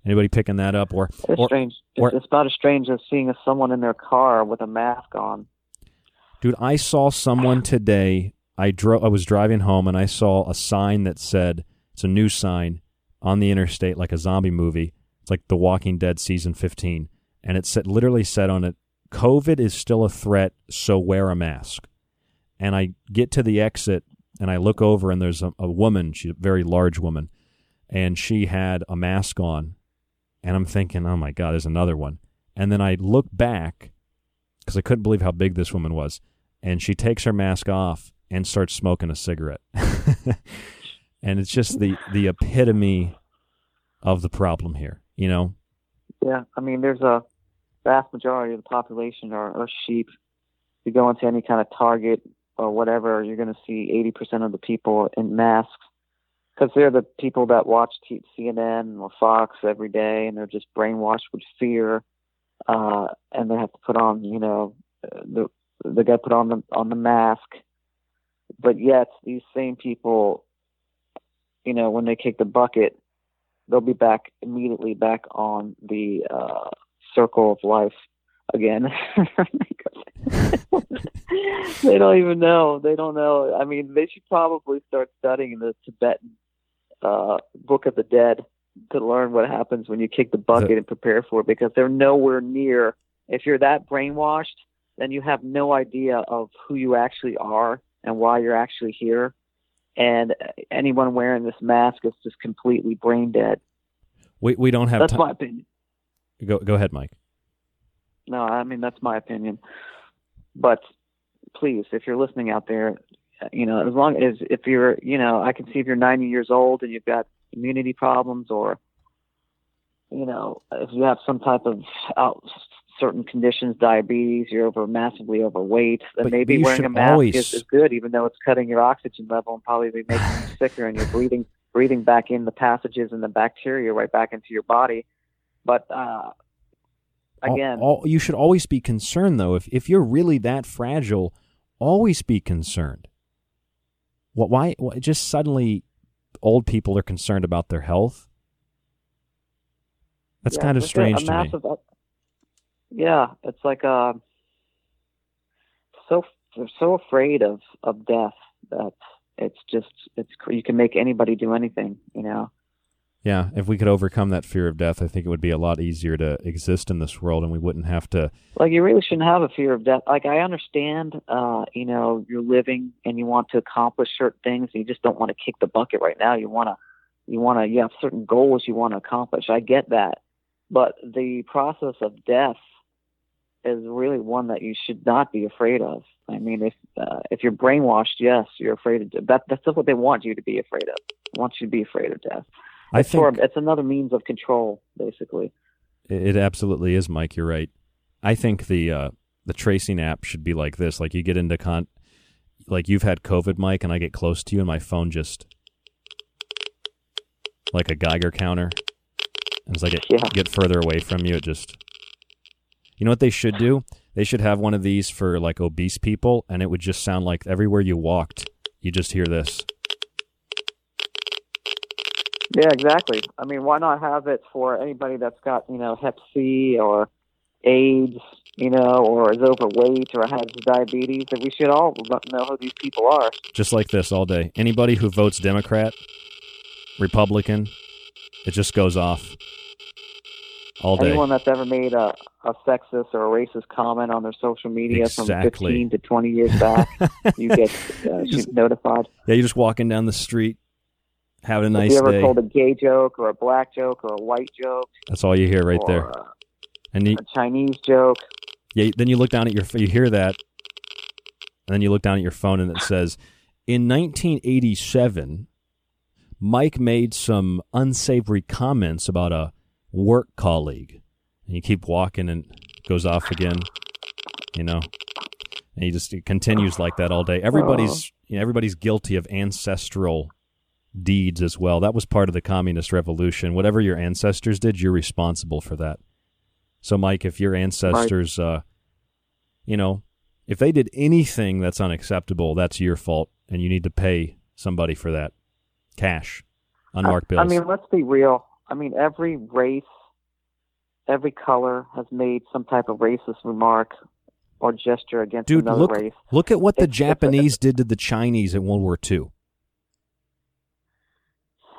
Anybody picking that up? Or, It's or strange. or- it's, about as strange as seeing someone in their car with a mask on. Dude, I saw someone today. I drove. I was driving home and I saw a sign that said it's a new sign on the interstate, like a zombie movie. It's like The Walking Dead season fifteen, and it said literally said on it, "COVID is still a threat, so wear a mask." And I get to the exit and I look over and there's a, a woman. She's a very large woman, and she had a mask on, and I'm thinking, "Oh my god, there's another one." And then I look back because I couldn't believe how big this woman was. And she takes her mask off and starts smoking a cigarette. and it's just the, the epitome of the problem here, you know? Yeah, I mean, there's a vast majority of the population are, are sheep. You go into any kind of Target or whatever, you're going to see 80% of the people in masks because they're the people that watch CNN or Fox every day, and they're just brainwashed with fear, uh, and they have to put on, you know, the they got put on the on the mask. But yet, these same people, you know, when they kick the bucket, they'll be back immediately back on the uh, circle of life again. they don't even know. They don't know. I mean, they should probably start studying the Tibetan uh, Book of the Dead to learn what happens when you kick the bucket and prepare for it because they're nowhere near. If you're that brainwashed, then you have no idea of who you actually are and why you're actually here. And anyone wearing this mask is just completely brain dead. We, we don't have That's time. my opinion. Go, go ahead, Mike. No, I mean that's my opinion. But please, if you're listening out there, you know, as long as if you're, you know, I can see if you're 90 years old and you've got immunity problems, or you know, if you have some type of out, certain conditions, diabetes, you're over massively overweight, then But maybe wearing a mask always- is, is good, even though it's cutting your oxygen level and probably making you sicker, and you're breathing breathing back in the passages and the bacteria right back into your body. But uh, again, al- you should always be concerned, though. If if you're really that fragile, always be concerned. What? Why? why just suddenly, old people are concerned about their health. That's Yeah, kind of it's a- strange a to me. massive, Yeah, it's like uh, so they're so afraid of of death that it's just it's you can make anybody do anything, you know. Yeah, if we could overcome that fear of death, I think it would be a lot easier to exist in this world, and we wouldn't have to. Like you really shouldn't have a fear of death. Like I understand, uh, you know, you're living and you want to accomplish certain things, and you just don't want to kick the bucket right now. You want to, you want to, you have certain goals you want to accomplish. I get that, but the process of death is really one that you should not be afraid of. I mean, if uh, if you're brainwashed, yes, you're afraid of death. That, that's what they want you to be afraid of. They want you to be afraid of death. I it's think- it's another means of control, basically. It, absolutely is, Mike. You're right. I think the uh, the tracing app should be like this. Like you get into con, like you've had COVID, Mike, and I get close to you, and my phone just like a Geiger counter. And as I get get further away from you, it just. You know what they should do? They should have one of these for like obese people, and it would just sound like everywhere you walked, you just hear this. Yeah, exactly. I mean, why not have it for anybody that's got, you know, Hep C or AIDS, you know, or is overweight or has diabetes? That we should all know who these people are. just like this all day. Anybody who votes Democrat, Republican, it just goes off all day. Anyone that's ever made a, a sexist or a racist comment on their social media from 15 to 20 years back, you get uh, Just- notified. Yeah, you're just walking down the street, having a if nice you ever day. told a gay joke or a black joke or a white joke That's all you hear right there. a, And you, a Chinese joke, yeah, then you look down at your, you hear that, and then you look down at your phone and it says, in 1987, Mike made some unsavory comments about a work colleague. And you keep walking and it goes off again, you know. And he just it continues like that all day. Everybody's you know, everybody's guilty of ancestral deeds as well. That was part of the communist revolution. Whatever your ancestors did, you're responsible for that. So, Mike, if your ancestors, uh, you know, if they did anything that's unacceptable, that's your fault, and you need to pay somebody for that. Cash, unmarked bills. I mean, let's be real. I mean, every race, every color has made some type of racist remark or gesture against Dude, another look race. look at what the It's- it's Japanese did to the Chinese in World War II.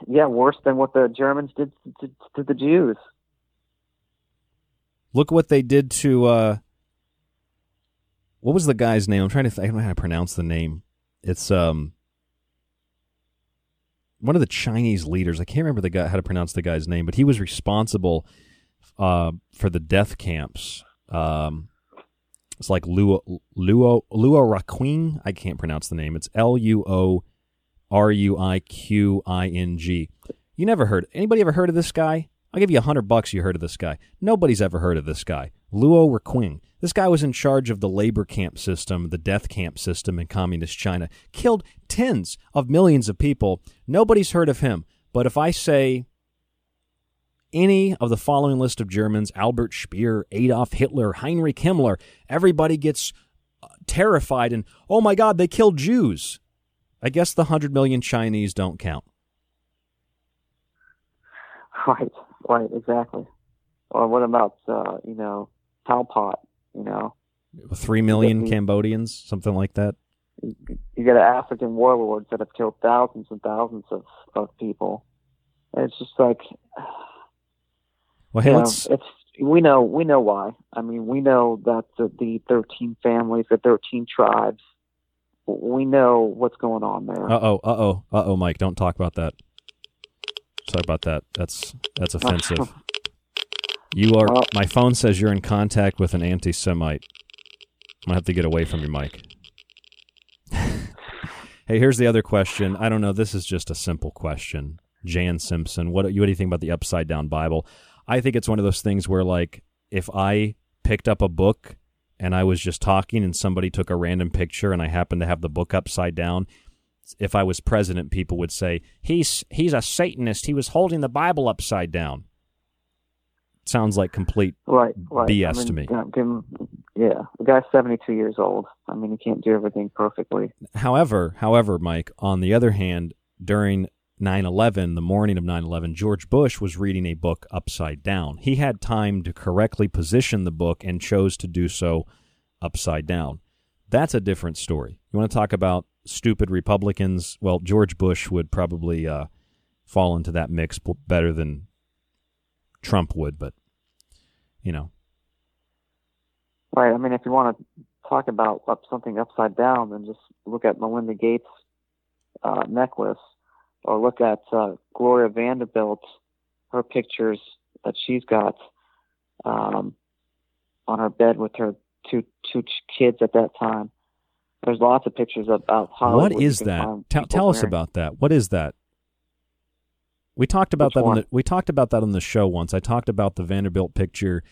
Yeah, worse than what the Germans did to, to the Jews. Look what they did to uh what was the guy's name? I'm trying to th- I don't know how to pronounce the name. It's um one of the Chinese leaders. I can't remember the guy how to pronounce the guy's name, but he was responsible uh for the death camps. Um it's like Luo Luo Luo Raquing. I can't pronounce the name. It's L U O R U I Q I N G. You never heard anybody ever heard of this guy? I'll give you a hundred bucks you heard of this guy. Nobody's ever heard of this guy. Luo Raquing. This guy was in charge of the labor camp system, the death camp system in communist China. Killed tens of millions of people. Nobody's heard of him. But if I say any of the following list of Germans, Albert Speer, Adolf Hitler, Heinrich Himmler, everybody gets uh, terrified and, oh my God, they killed Jews. I guess the 100 million Chinese don't count. Right, right, exactly. Or what about uh, you know Pol Pot? You know, 3 million. Cambodians, something like that. you got African warlords that have killed thousands and thousands of of people. And it's just like, Well, hey, you know, let's. it's we know we know why. I mean, we know that the, the thirteen families, the thirteen tribes, we know what's going on there. Uh oh, uh oh, uh oh, Mike, don't talk about that. Sorry about that. That's that's offensive. You are. Well- my phone says you're in contact with an anti-Semite. I'm gonna have to get away from your mic. hey, here's the other question. I don't know. This is just a simple question. Jan Simpson, what, what do you think about the upside down Bible? I think it's one of those things where, like, if I picked up a book and I was just talking and somebody took a random picture and I happened to have the book upside down, if I was president, people would say, He's he's a Satanist. He was holding the Bible upside down. Sounds like complete right, right. BS I mean, to me. yeah, give him- yeah, the guy's 72 years old. I mean, he can't do everything perfectly. However, however, Mike, on the other hand, during 9/11, the morning of 9/11, George Bush was reading a book upside down. He had time to correctly position the book and chose to do so upside down. That's a different story. You want to talk about stupid Republicans? Well, George Bush would probably uh, fall into that mix better than Trump would, but you know, Right. I mean, if you want to talk about up something upside down, then just look at Melinda Gates' uh, necklace, or look at uh, Gloria Vanderbilt, her pictures that she's got um, on her bed with her two two kids at that time. There's lots of pictures about Hollywood. what is that? find Tell, people tell us about that. What is that? We talked about Which that on the we talked about that on the show once. I talked about the Vanderbilt picture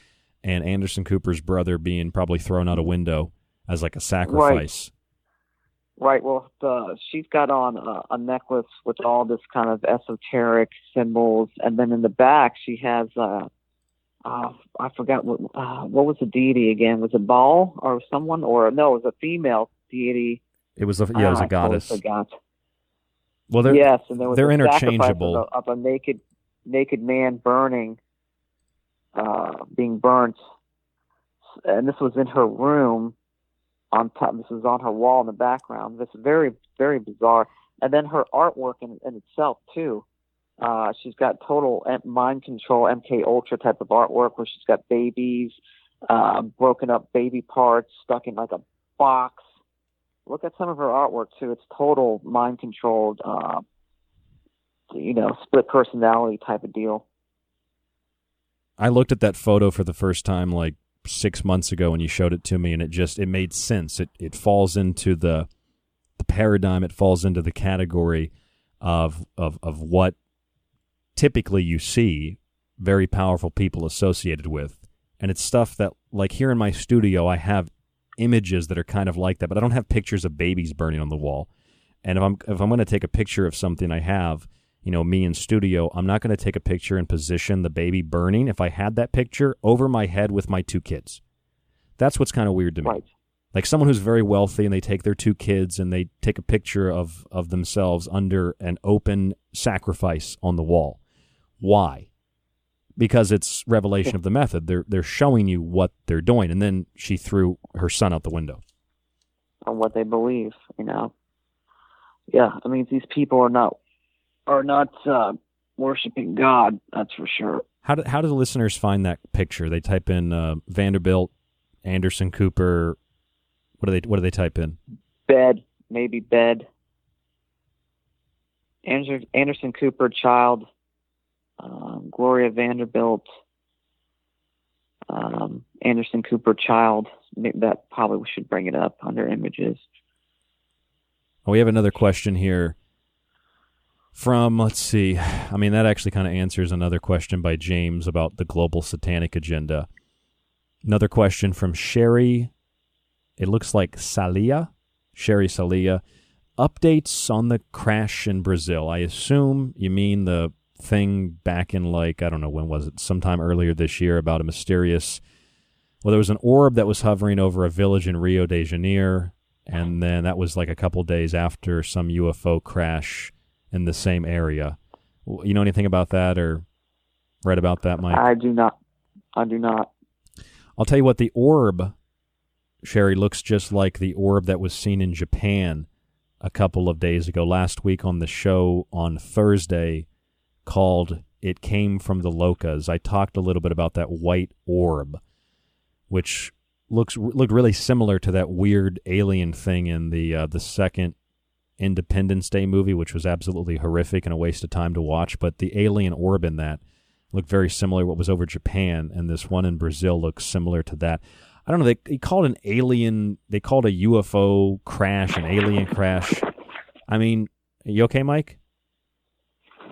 and Anderson Cooper's brother being probably thrown out a window as like a sacrifice. Right. Well, the, she's got on a, a necklace with all this kind of esoteric symbols, and then in the back she has uh, uh I forgot what uh, what was the deity again? Was it Baal or someone or no? It was a female deity. It was a yeah, it was Ah, a I totally goddess. forgot. Well, they're yes, and there was they're a interchangeable. of a, of a naked naked man burning, uh, being burnt, and this was in her room. On top, this is on her wall in the background. This is very very bizarre, and then her artwork in, in itself too. Uh, she's got total mind control, MK Ultra type of artwork where she's got babies, uh, broken up baby parts stuck in like a box. Look at some of her artwork too. It's total mind controlled, uh, you know, split personality type of deal. I looked at that photo for the first time like six months ago when you showed it to me, and it just it made sense. It it falls into the the paradigm. It falls into the category of of of what typically you see very powerful people associated with, and it's stuff that like here in my studio I have images that are kind of like that, but I don't have pictures of babies burning on the wall. And if I'm if I'm going to take a picture of something I have, you know, me in studio, I'm not going to take a picture and position the baby burning if I had that picture over my head with my two kids. That's what's kind of weird to me. Like someone who's very wealthy and they take their two kids and they take a picture of of themselves under an open sacrifice on the wall. Why? Because it's revelation of the method. They're they're showing you what they're doing and then she threw her son out the window. on what they believe. You know, yeah. I mean, these people are not are not uh, worshiping God. That's for sure. How do how do the listeners find that picture? They type in uh, Vanderbilt, Anderson Cooper. What do they What do they type in? Bed, maybe bed. Anderson, Anderson Cooper, child. Um, Gloria Vanderbilt. Um, Anderson Cooper, child. That probably we should bring it up under images. We have another question here from let's see. I mean, that actually kind of answers another question by James about the global satanic agenda. Another question from Sherry. It looks like Salia, Sherry Salia. Updates on the crash in Brazil. I assume you mean the thing back in like I don't know when was it? Sometime earlier this year about a mysterious. Well, there was an orb that was hovering over a village in Rio de Janeiro, and then that was like a couple days after some UFO crash in the same area. You know anything about that or read about that, Mike? I do not. I do not. I'll tell you what, the orb, Sherry, looks just like the orb that was seen in Japan a couple of days ago. Last week on the show on Thursday called It Came from the Locas. I talked a little bit about that white orb, which looks looked really similar to that weird alien thing in the uh, the second Independence Day movie, which was absolutely horrific and a waste of time to watch. But the alien orb in that looked very similar to what was over Japan, and this one in Brazil looks similar to that. I don't know. They, they called an alien. They called a UFO crash an alien crash. I mean, you okay, Mike?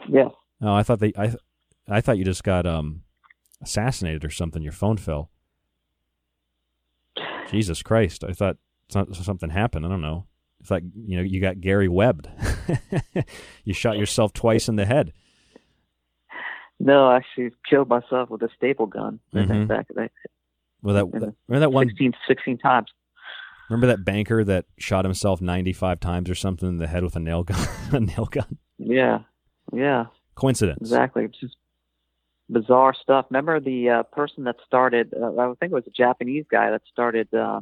Yes. Oh, I thought they. I, I thought you just got um, assassinated or something. Your phone fell. Jesus Christ! I thought something happened. I don't know. It's like you know you got Gary webbed. you shot yourself twice in the head. No, I actually killed myself with a staple gun. Mhm. Back that, Well, that remember that one 16, 16 times. Remember that banker that shot himself ninety-five times or something in the head with a nail gun? a nail gun. Yeah, yeah, Coincidence. exactly. It's just bizarre stuff. Remember the uh, person that started? Uh, I think it was a Japanese guy that started uh,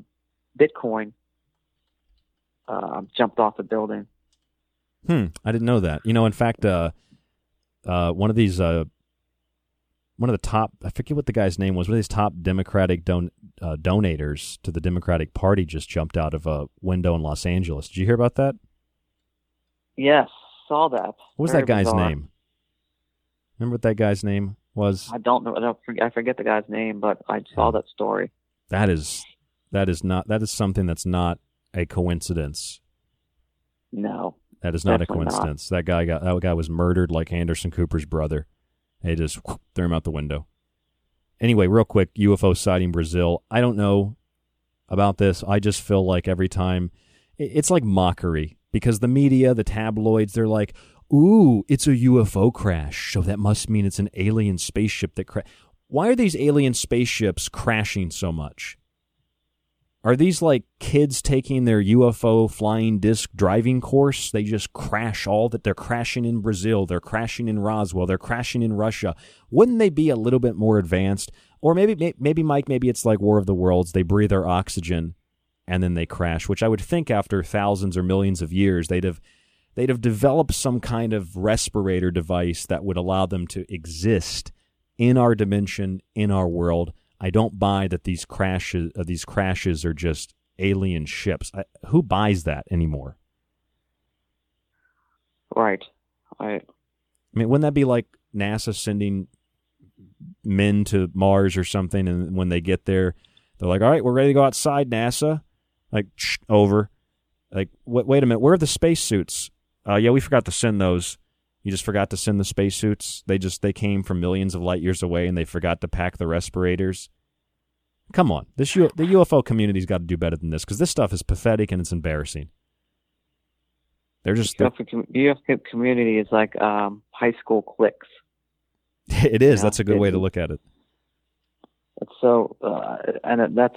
Bitcoin. Uh, jumped off a building. Hmm. I didn't know that. You know, in fact, uh, uh, one of these, uh, one of the top, I forget what the guy's name was. One of these top Democratic don- uh, donators to the Democratic Party just jumped out of a window in Los Angeles. Did you hear about that? Yes, saw that. What was Very that guy's bizarre. name? Remember what that guy's name was? I don't know. I, don't, forget- I forget the guy's name, but I saw that story. That is, that is not, that is something that's not a coincidence. No, That is not a Definitely not. coincidence. That guy got that guy was murdered like Anderson Cooper's brother. They just whoop, threw him out the window. Anyway, real quick, UFO sighting Brazil. I don't know about this. I just feel like every time it's like mockery because the media, the tabloids, they're like, "Ooh, it's a UFO crash, so that must mean it's an alien spaceship that cra Why are these alien spaceships crashing so much? Are these like kids taking their UFO flying disc driving course? They just crash all that they're crashing in Brazil, they're crashing in Roswell, they're crashing in Russia. Wouldn't they be a little bit more advanced? Or maybe maybe Mike, maybe it's like War of the Worlds. They breathe their oxygen and then they crash, which I would think after thousands or millions of years they'd have they'd have developed some kind of respirator device that would allow them to exist in our dimension, in our world. I don't buy that these crashes uh, these crashes are just alien ships. I, who buys that anymore? Right. I I mean, wouldn't that be like NASA sending men to Mars or something, and when they get there, they're like, "All right, we're ready to go outside, NASA." Like, over. Like, wait, wait a minute, where are the spacesuits? Uh, yeah, we forgot to send those. You just forgot to send the spacesuits. They just they came from millions of light years away, and they forgot to pack the respirators. Come on, this U- the UFO community's got to do better than this because this stuff is pathetic and it's embarrassing. They're just they're- UFO, com- UFO community is like um, high school cliques. it is. That's a good way to look at it. It's so, uh, and that's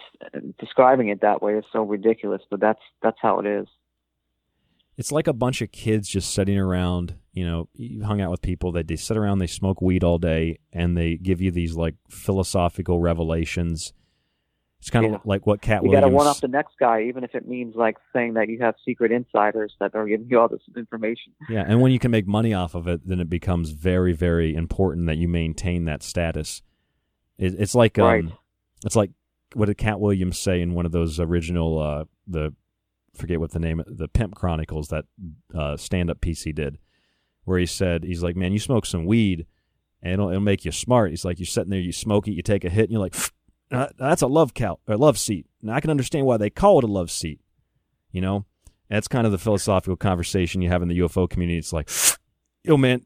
describing it that way is so ridiculous, but that's that's how it is. It's like a bunch of kids just sitting around. You know, you hung out with people that they sit around, they smoke weed all day, and they give you these like philosophical revelations. It's kind of like what Katt Williams. You got to one up the next guy, even if it means like saying that you have secret insiders that are giving you all this information. yeah, and when you can make money off of it, then it becomes very, very important that you maintain that status. It, it's like um, Right. it's like what did Katt Williams say in one of those original uh, the forget what the name the Pimp Chronicles that uh, stand up PC did, where he said he's like, man, you smoke some weed, and it'll, it'll make you smart. He's like, you're sitting there, you smoke it, you take a hit, and you're like, "Uh, that's a love cow or love seat. Now I can understand why they call it a love seat. You know, that's kind of the philosophical conversation you have in the UFO community. It's like, yo, man,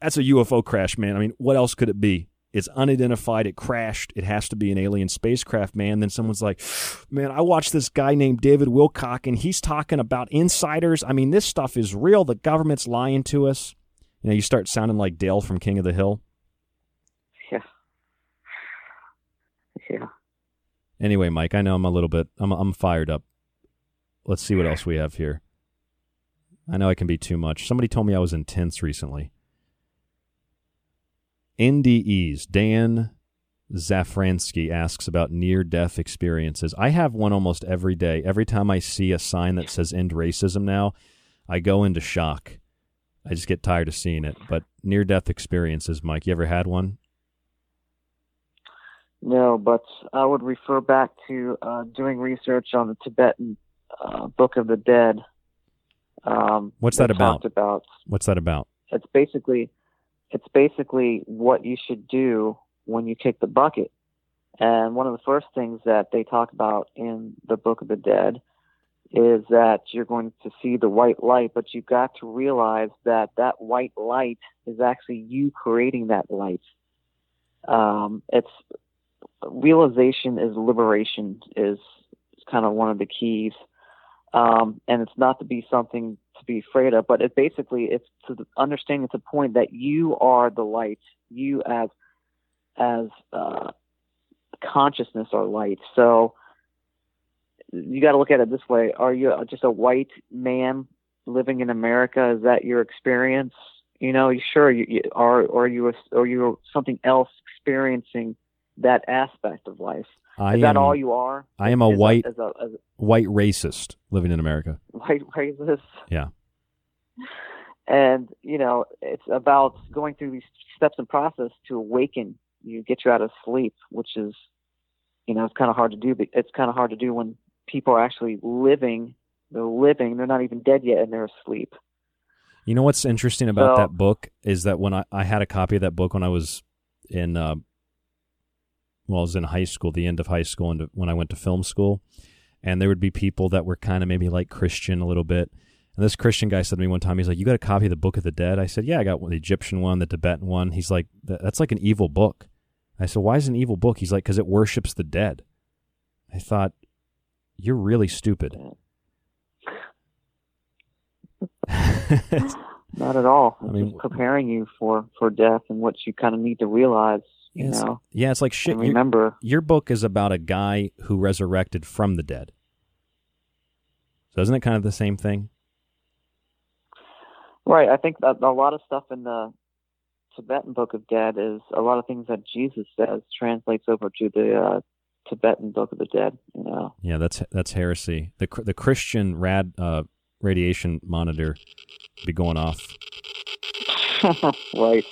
that's a UFO crash, man. I mean, what else could it be? It's unidentified. It crashed. It has to be an alien spacecraft, man. Then someone's like, man, I watched this guy named David Wilcock, and he's talking about insiders. I mean, this stuff is real. The government's lying to us. You know, you start sounding like Dale from King of the Hill. Yeah. Yeah. Anyway, Mike, I know I'm a little bit, I'm, I'm fired up. Let's see what else we have here. I know I can be too much. Somebody told me I was intense recently. NDEs. Dan Zafransky asks about near death experiences. I have one almost every day. Every time I see a sign that says end racism now, I go into shock. I just get tired of seeing it. But near death experiences, Mike, you ever had one? No, but I would refer back to uh, doing research on the Tibetan uh, Book of the Dead. Um, What's that about? about What's that about? it's basically it's basically what you should do when you kick the bucket. And one of the first things that they talk about in the Book of the Dead is that you're going to see the white light, but you've got to realize that that white light is actually you creating that light. Um, it's realization is liberation is kind of one of the keys. Um, and it's not to be something to be afraid of, but it basically it's to the understanding to the point that you are the light. You as as uh, consciousness are light. So you got to look at it this way: Are you just a white man living in America? Is that your experience? You know, sure you, you are, or you or you something else experiencing that aspect of life. I is that all you are? I am a white as a, as a white racist living in America. white racist. Yeah. and you know it's about going through these steps and process to awaken you get you out of sleep which is you know it's kind of hard to do but it's kind of hard to do when people are actually living they're living they're not even dead yet and they're asleep You know what's interesting about So- that book is that when I, I had a copy of that book when I was in uh, well, I was in high school, the end of high school, and when I went to film school, and there would be people that were kind of maybe like Christian a little bit. And this Christian guy said to me one time, he's like, "You got a copy of the Book of the Dead?" I said, "Yeah, I got one, the Egyptian one, the Tibetan one." He's like, "That's like an evil book." I said, "Why is it an evil book?" He's like, "Because it worships the dead." I thought, "You're really stupid." not at all I it's mean- preparing you for for death and what you kind of need to realize you It's- know yeah, it's like shit. And your- remember your book is about a guy who resurrected from the dead. So isn't it kind of the same thing? Right. I think that a lot of stuff in the Tibetan Book of Dead is a lot of things that Jesus says translates over to the uh, Tibetan Book of the Dead. You know. Yeah, that's that's heresy. The the Christian rad uh, radiation monitor be going off. right.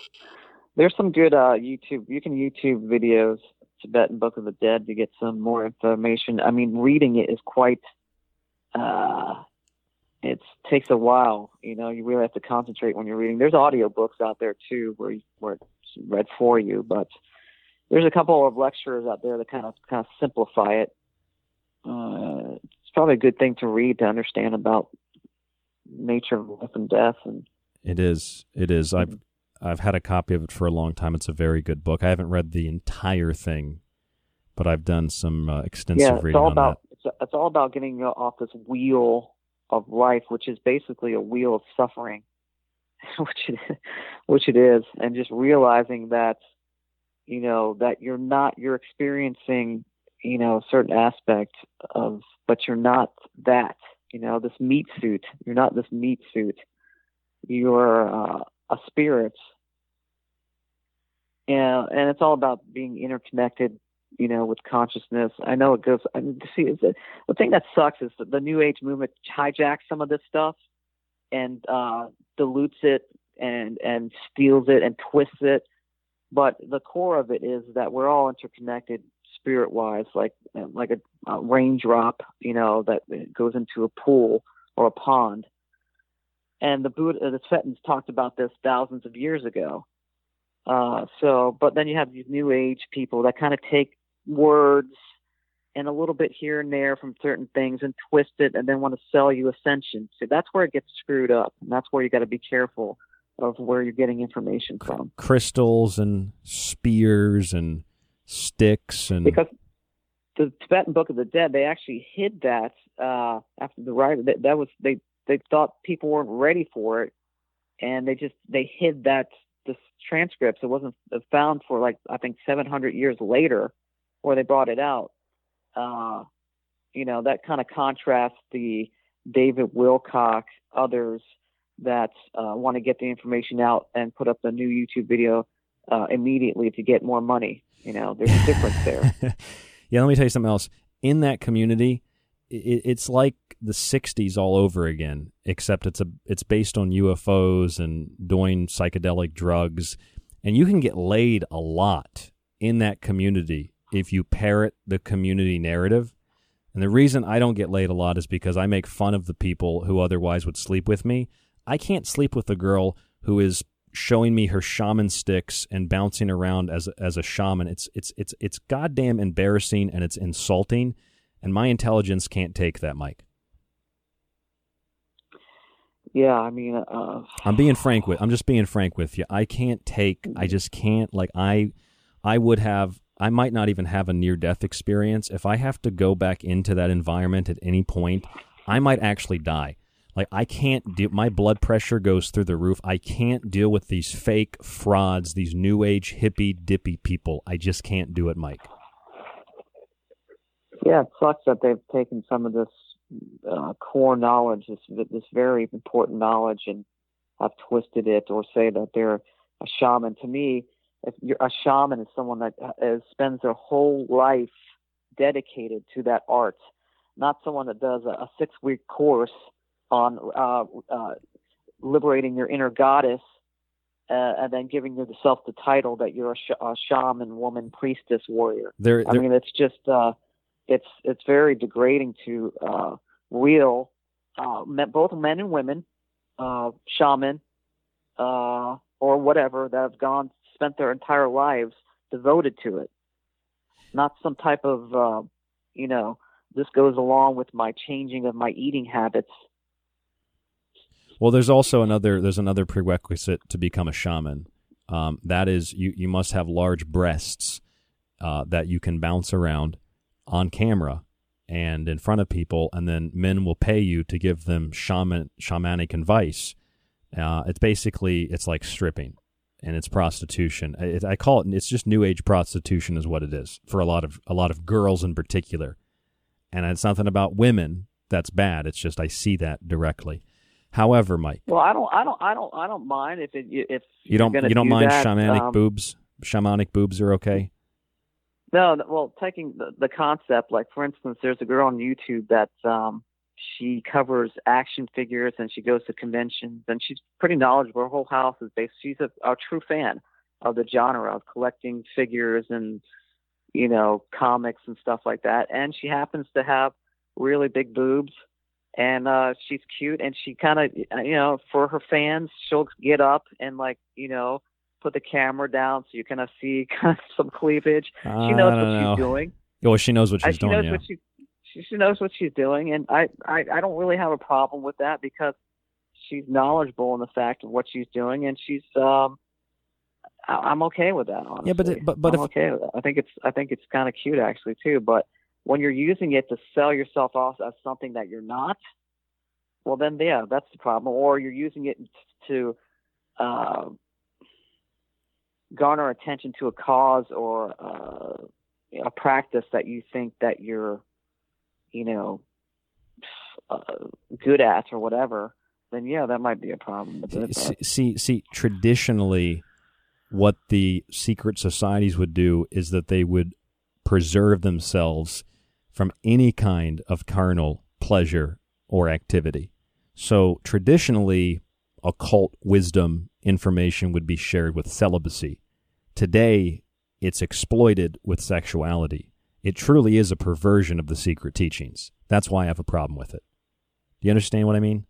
There's some good uh, YouTube. You can YouTube videos Tibetan Book of the Dead to get some more information. I mean, reading it is quite. Uh, it takes a while. You know, you really have to concentrate when you're reading. There's audio books out there too, where where it's read for you. But there's a couple of lectures out there that kind of kind of simplify it. Uh, it's probably a good thing to read to understand about nature of life and death and It is. It is. I've I've had a copy of it for a long time. It's a very good book. I haven't read the entire thing, but I've done some uh, extensive yeah, it's reading all on about it's, it's all about getting you off this wheel of life, which is basically a wheel of suffering, which it, which it is, and just realizing that you know that you're not you're experiencing you know a certain aspect of, but you're not that you know this meat suit. You're not this meat suit. You're uh, a spirit, and and it's all about being interconnected you know, with consciousness. I know it goes. I mean, see, the, the thing that sucks is that the New Age movement hijacks some of this stuff and uh, dilutes it and and steals it and twists it. But the core of it is that we're all interconnected spirit-wise, like like a, a raindrop, you know, that goes into a pool or a pond. And the Buddha, the Tibetans talked about this thousands of years ago. Uh, so, but then you have these new age people that kind of take words and a little bit here and there from certain things and twist it and then want to sell you ascension. So that's where it gets screwed up. And that's where you got to be careful of where you're getting information from. crystals and spears and sticks and Because the Tibetan Book of the Dead, they actually hid that uh, after the riot. That, that was they they thought people weren't ready for it, and they just they hid that the transcripts. It wasn't found for like I think 700 years later, where they brought it out. Uh, you know that kind of contrasts the David Wilcock others that uh, want to get the information out and put up a new YouTube video uh, immediately to get more money. You know, there's a difference there. yeah, let me tell you something else. In that community, it, it's like the '60s all over again, except it's a it's based on UFOs and doing psychedelic drugs, and you can get laid a lot in that community if you parrot the community narrative. And the reason I don't get laid a lot is because I make fun of the people who otherwise would sleep with me. I can't sleep with a girl who is showing me her shaman sticks and bouncing around as as a shaman. It's it's it's it's goddamn embarrassing and it's insulting, and my intelligence can't take that, Mike. Yeah, I mean, uh, I'm being frank with. I'm just being frank with you. I can't take. I just can't. Like I, I would have I might not even have a near death experience. If I have to go back into that environment at any point, I might actually die. Like I can't deal. My blood pressure goes through the roof. I can't deal with these fake frauds, these new age hippie dippy people. I just can't do it, Mike. Yeah, it sucks that they've taken some of this uh, core knowledge, this this very important knowledge, and have twisted it or say that they're a shaman. To me, if you're a shaman is someone that uh, spends their whole life dedicated to that art, not someone that does a, a six week course on uh, uh, liberating your inner goddess uh, and then giving yourself the title that you're a, sh- a shaman, woman, priestess, warrior. There, I mean, it's just uh, it's it's very degrading to uh, real uh, men, both men and women, uh, shaman, uh, or whatever that have gone spent their entire lives devoted to it. Not some type of uh, you know this goes along with my changing of my eating habits well, there's also another there's another prerequisite to become a shaman. Um, that is, you you must have large breasts uh, that you can bounce around on camera and in front of people, and then men will pay you to give them shaman shamanic advice. Uh, it's basically it's like stripping and it's prostitution. It, I call it it's just new age prostitution is what it is for a lot of a lot of girls in particular. And it's nothing about women that's bad. It's just I see that directly. However, Mike. Well, I don't, I don't, I don't, I don't mind if it, if you don't, you don't do mind that, shamanic um, boobs. Shamanic boobs are okay. No, well, taking the, the concept, like for instance, there's a girl on YouTube that um, she covers action figures and she goes to conventions and she's pretty knowledgeable. Her whole house is based. She's a, a true fan of the genre of collecting figures and you know comics and stuff like that. And she happens to have really big boobs and uh she's cute and she kind of you know for her fans she'll get up and like you know put the camera down so you kind of see kind of some cleavage she knows what know. she's doing Well, she knows what she's she doing. knows yeah. what she, she she knows what she's doing and I, I i don't really have a problem with that because she's knowledgeable in the fact of what she's doing and she's um I- I'm okay with that. Honestly. Yeah, but but- but I'm if- okay with that. I think it's I think it's kind of cute actually too. But when you're using it to sell yourself off as something that you're not, well then yeah, that's the problem. Or you're using it to uh, garner attention to a cause or uh, a practice that you think that you're, you know, uh, good at or whatever. Then yeah, that might be a problem. See, see, see, traditionally, what the secret societies would do is that they would preserve themselves from any kind of carnal pleasure or activity. So traditionally, occult wisdom information would be shared with celibacy. Today, it's exploited with sexuality. It truly is a perversion of the secret teachings. That's why I have a problem with it. Do you understand what I mean?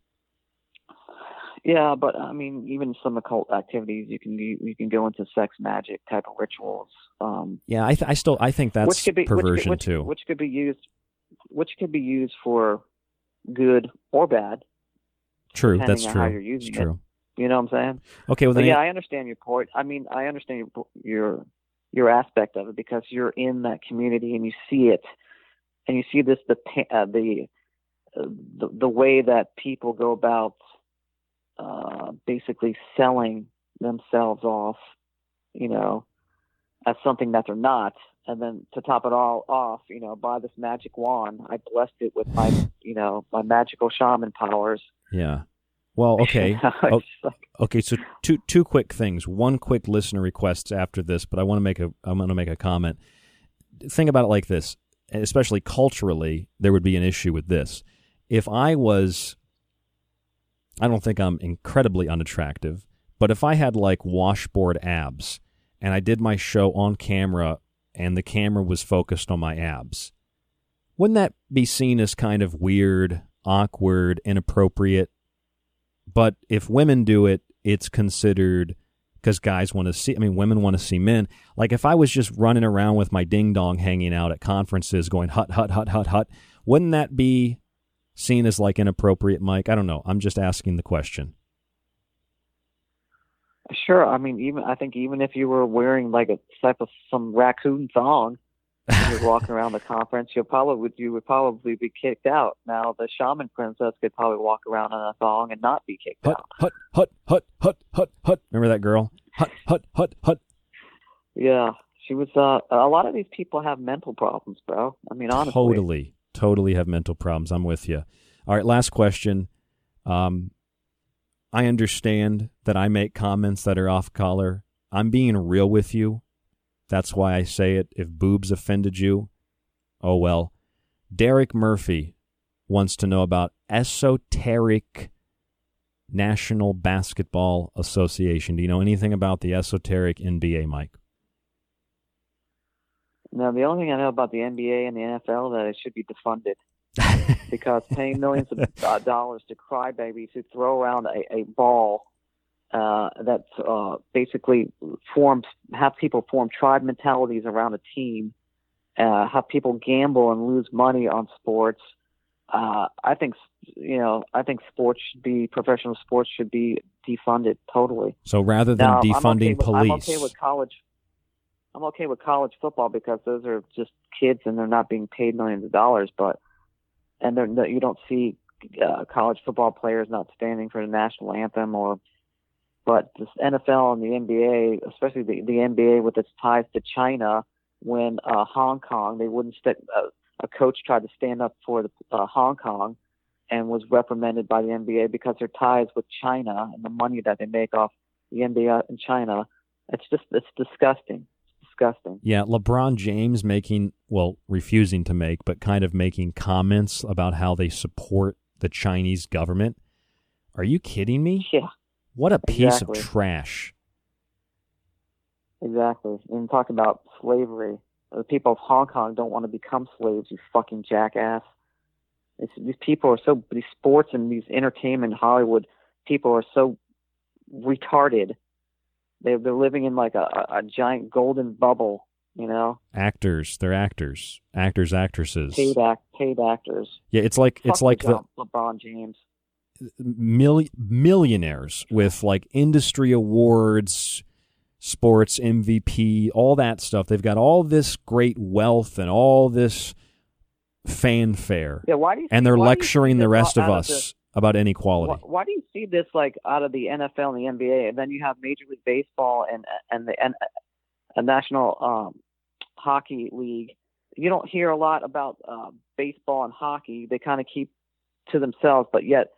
Yeah, but I mean, even some occult activities, you can you, you can go into sex magic type of rituals. Um, Yeah, I, th- I still I think that's which could be perversion which, could- too. which, which could be used, which could be used for good or bad. True, that's true. How you're using it's it. You know what I'm saying? Okay, well then yeah, I understand your point. I mean, I understand your your your aspect of it because you're in that community and you see it, and you see this the uh, the, uh, the the way that people go about uh, basically selling themselves off, you know, as something that they're not. And then to top it all off, you know, by this magic wand, I blessed it with my, you know, my magical shaman powers. Yeah. Well, okay. It's O- like- okay, so two two quick things. One quick listener requests after this, but I want to make a I want to make a comment. Think about it like this, especially culturally, there would be an issue with this. If I was I don't think I'm incredibly unattractive, but if I had like washboard abs and I did my show on camera and the camera was focused on my abs, wouldn't that be seen as kind of weird, awkward, inappropriate? But if women do it, it's considered because guys want to see. I mean, women want to see men. Like if I was just running around with my ding dong hanging out at conferences, going hut hut hut hut hut, wouldn't that be seen as like inappropriate, Mike? I don't know. I'm just asking the question. Sure. I mean, even I think even if you were wearing like a type of some raccoon thong, you're walking around the conference, you'll probably would you would probably be kicked out. Now the shaman princess could probably walk around in a thong and not be kicked Hut, out. hut, hut, hut, hut, hut, hut. Remember that girl? Hut, hut, hut, hut. Yeah, she was. Uh, a lot of these people have mental problems, bro. I mean, honestly. Totally, totally have mental problems. I'm with you. All right, last question. Um, I understand that I make comments that are off color. I'm being real with you. That's why I say it. If boobs offended you, oh well. Derek Murphy wants to know about Esoteric National Basketball Association. Do you know anything about the Esoteric NBA, Mike? Now, the only thing I know about the NBA and the NFL that it should be defunded because paying millions of dollars to crybabies who throw around a, a ball uh, that uh, basically forms have people form tribe mentalities around a team, uh, have people gamble and lose money on sports. Uh, I think you know I think sports should be professional sports should be defunded totally. So rather than Now, I'm defunding okay with, police, I'm okay with college. I'm okay with college football because those are just kids and they're not being paid millions of dollars. But and they're, you don't see uh, college football players not standing for the national anthem or. But the NFL and the NBA, especially the, the NBA with its ties to China, when uh, Hong Kong, they wouldn't st- uh, a coach tried to stand up for the, uh, Hong Kong and was reprimanded by the NBA because their ties with China and the money that they make off the NBA in China. It's just it's disgusting. It's disgusting. Yeah, LeBron James making, well, refusing to make, but kind of making comments about how they support the Chinese government. Are you kidding me? Yeah, What a piece Exactly. of trash. exactly. And talk about slavery. The people of Hong Kong don't want to become slaves. You fucking jackass. It's, these people are so these sports and these entertainment Hollywood people are so retarded. They they're living in like a, a, giant golden bubble. You know, Actors, they're actors. Actors, actresses. paid act paid actors. Yeah, it's like it's like the LeBron James. Mil- millionaires with like industry awards, sports MVP, all that stuff. They've got all this great wealth and all this fanfare. Yeah, why do you and they're why do you see lecturing the rest of of us the- about inequality. Why, why do you see this like out of the NFL and the NBA, and then you have Major League Baseball and and the and a National um, Hockey League? You don't hear a lot about uh, baseball and hockey. They kind of keep to themselves, but yet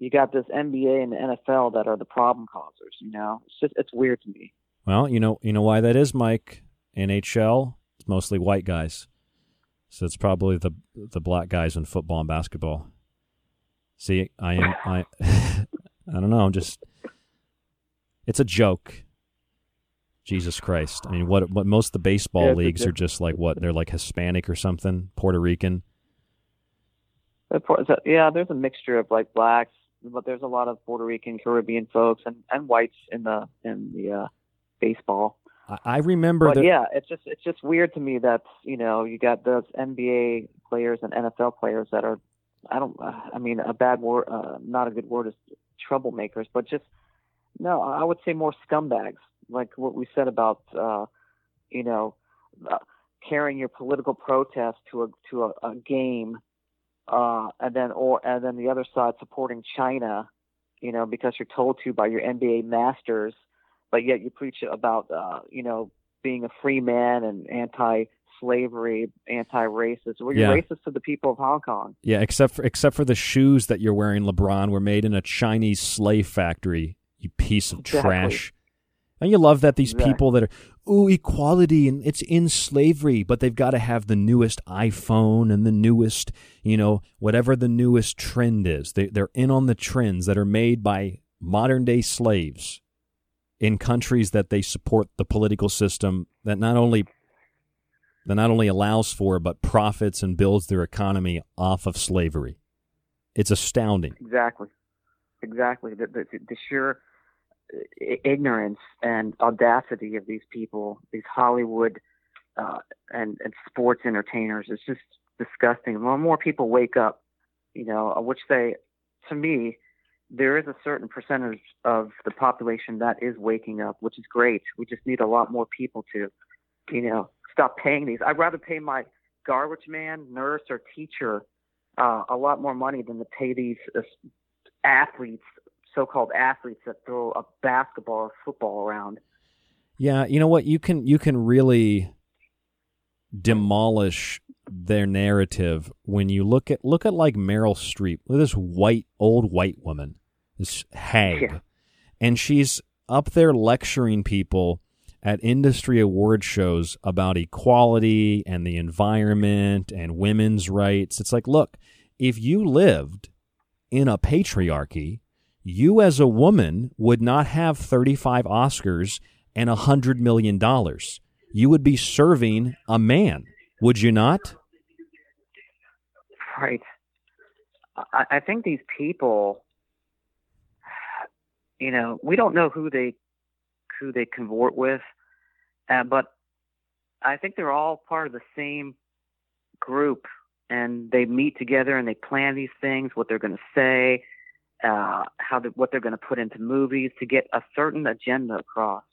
you got this NBA and the NFL that are the problem causers. You know, it's just it's weird to me. Well, you know, you know why that is, Mike. NHL, it's mostly white guys, so it's probably the the black guys in football and basketball. See, I am I, I don't know. I'm just, it's a joke. Jesus Christ! I mean, what what most of the baseball Yeah, leagues are just like what they're like Hispanic or something, Puerto Rican. Yeah, there's a mixture of like blacks, but there's a lot of Puerto Rican, Caribbean folks, and and whites in the in the uh, baseball. I, remember but that. yeah, it's just it's just weird to me that you know you got those NBA players and NFL players that are I don't I mean a bad word uh, not a good word is troublemakers, but just no I would say more scumbags like what we said about uh, you know uh, carrying your political protest to a to a, a game uh, and then or and then the other side supporting China you know because you're told to by your NBA masters but yet you preach about uh, you know being a free man and anti-slavery, anti-racist. Well, you're Yeah. racist to the people of Hong Kong. Yeah, except for except for the shoes that you're wearing, LeBron, were made in a Chinese slave factory. You piece of Exactly. trash. And you love that these Exactly. people that are oh equality and it's in slavery, but they've got to have the newest iPhone and the newest, you know, whatever the newest trend is. They they're in on the trends that are made by modern day slaves in countries that they support the political system that not only that not only allows for but profits and builds their economy off of slavery. It's astounding. Exactly, exactly. The, the, the sheer ignorance and audacity of these people, these Hollywood uh, and and sports entertainers, is just disgusting. More more people wake up, you know, which they, to me, there is a certain percentage of the population that is waking up, which is great. We just need a lot more people to, you know, stop paying these. I'd rather pay my garbage man, nurse, or teacher uh, a lot more money than to pay these uh, athletes, so-called athletes that throw a basketball or football around. Yeah, you know what? You can you can really demolish their narrative when you look at look at like Meryl Streep, look at this white old white woman, this hag, Yeah. and she's up there lecturing people at industry award shows about equality and the environment and women's rights. It's like, look, if you lived in a patriarchy, you as a woman would not have 35 Oscars and a $100 million. You would be serving a man, would you not? Right. I, I think these people, you know, we don't know who they who they convert with, uh, but I think they're all part of the same group, and they meet together and they plan these things, what they're going to say, uh, how they, what they're going to put into movies to get a certain agenda across.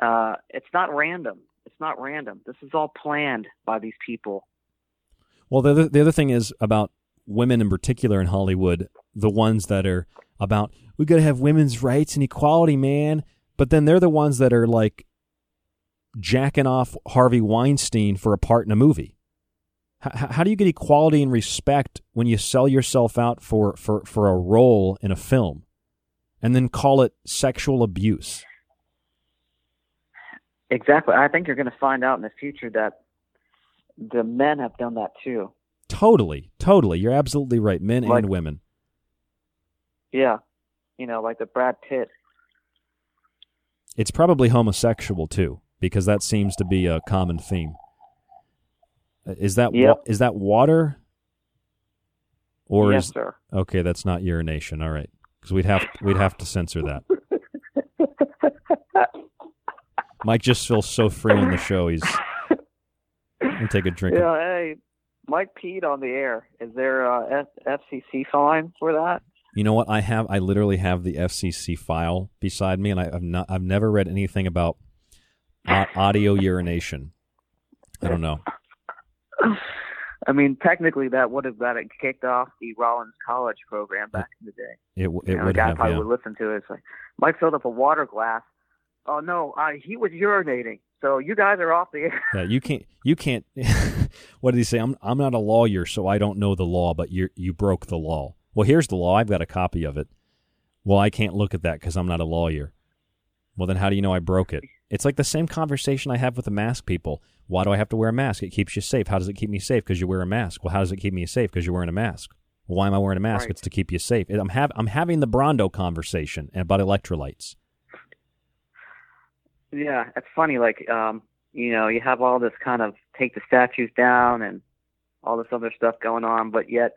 Uh, it's not random. It's not random. This is all planned by these people. Well, the other, the other thing is about women in particular in Hollywood, the ones that are about we got to have women's rights and equality, man. But then they're the ones that are like jacking off Harvey Weinstein for a part in a movie. H- how do you get equality and respect when you sell yourself out for, for, for a role in a film and then call it sexual abuse? Exactly. I think you're going to find out in the future that the men have done that too. Totally, totally. You're absolutely right. Men Like- and women. Yeah. You know, like the Brad Pitt. It's probably homosexual too, because that seems to be a common theme. Uh, Is that wa- is that water? Or Yes, is sir. okay? That's not urination. All right, because we'd have we'd have to censor that. Mike just feels so free on the show. He's gonna take a drink. Yeah, hey, Mike peed on the air. Is there a F- FCC fine for that? You know what? I have I literally have the FCC file beside me, and I, I've not I've never read anything about au- audio urination. I don't know. I mean, technically, that would have got it kicked off the Rollins College program back in the day. It w- You know, would guy have. probably Yeah. would listen to it. It's like Mike filled up a water glass. Oh no, uh, he was urinating. So you guys are off the air. Yeah, you can't. You can't. what did he say? I'm I'm not a lawyer, so I don't know the law. But you you broke the law. Well, here's the law. I've got a copy of it. Well, I can't look at that because I'm not a lawyer. Well, then how do you know I broke it? It's like the same conversation I have with the mask people. Why do I have to wear a mask? It keeps you safe. How does it keep me safe? Because you wear a mask. Well, how does it keep me safe? Because you're wearing a mask. Well, why am I wearing a mask? Right. It's to keep you safe. I'm have I'm having the Brawndo conversation about electrolytes. Yeah, it's funny. Like, um, you know, you have all this kind of take the statues down and all this other stuff going on, but yet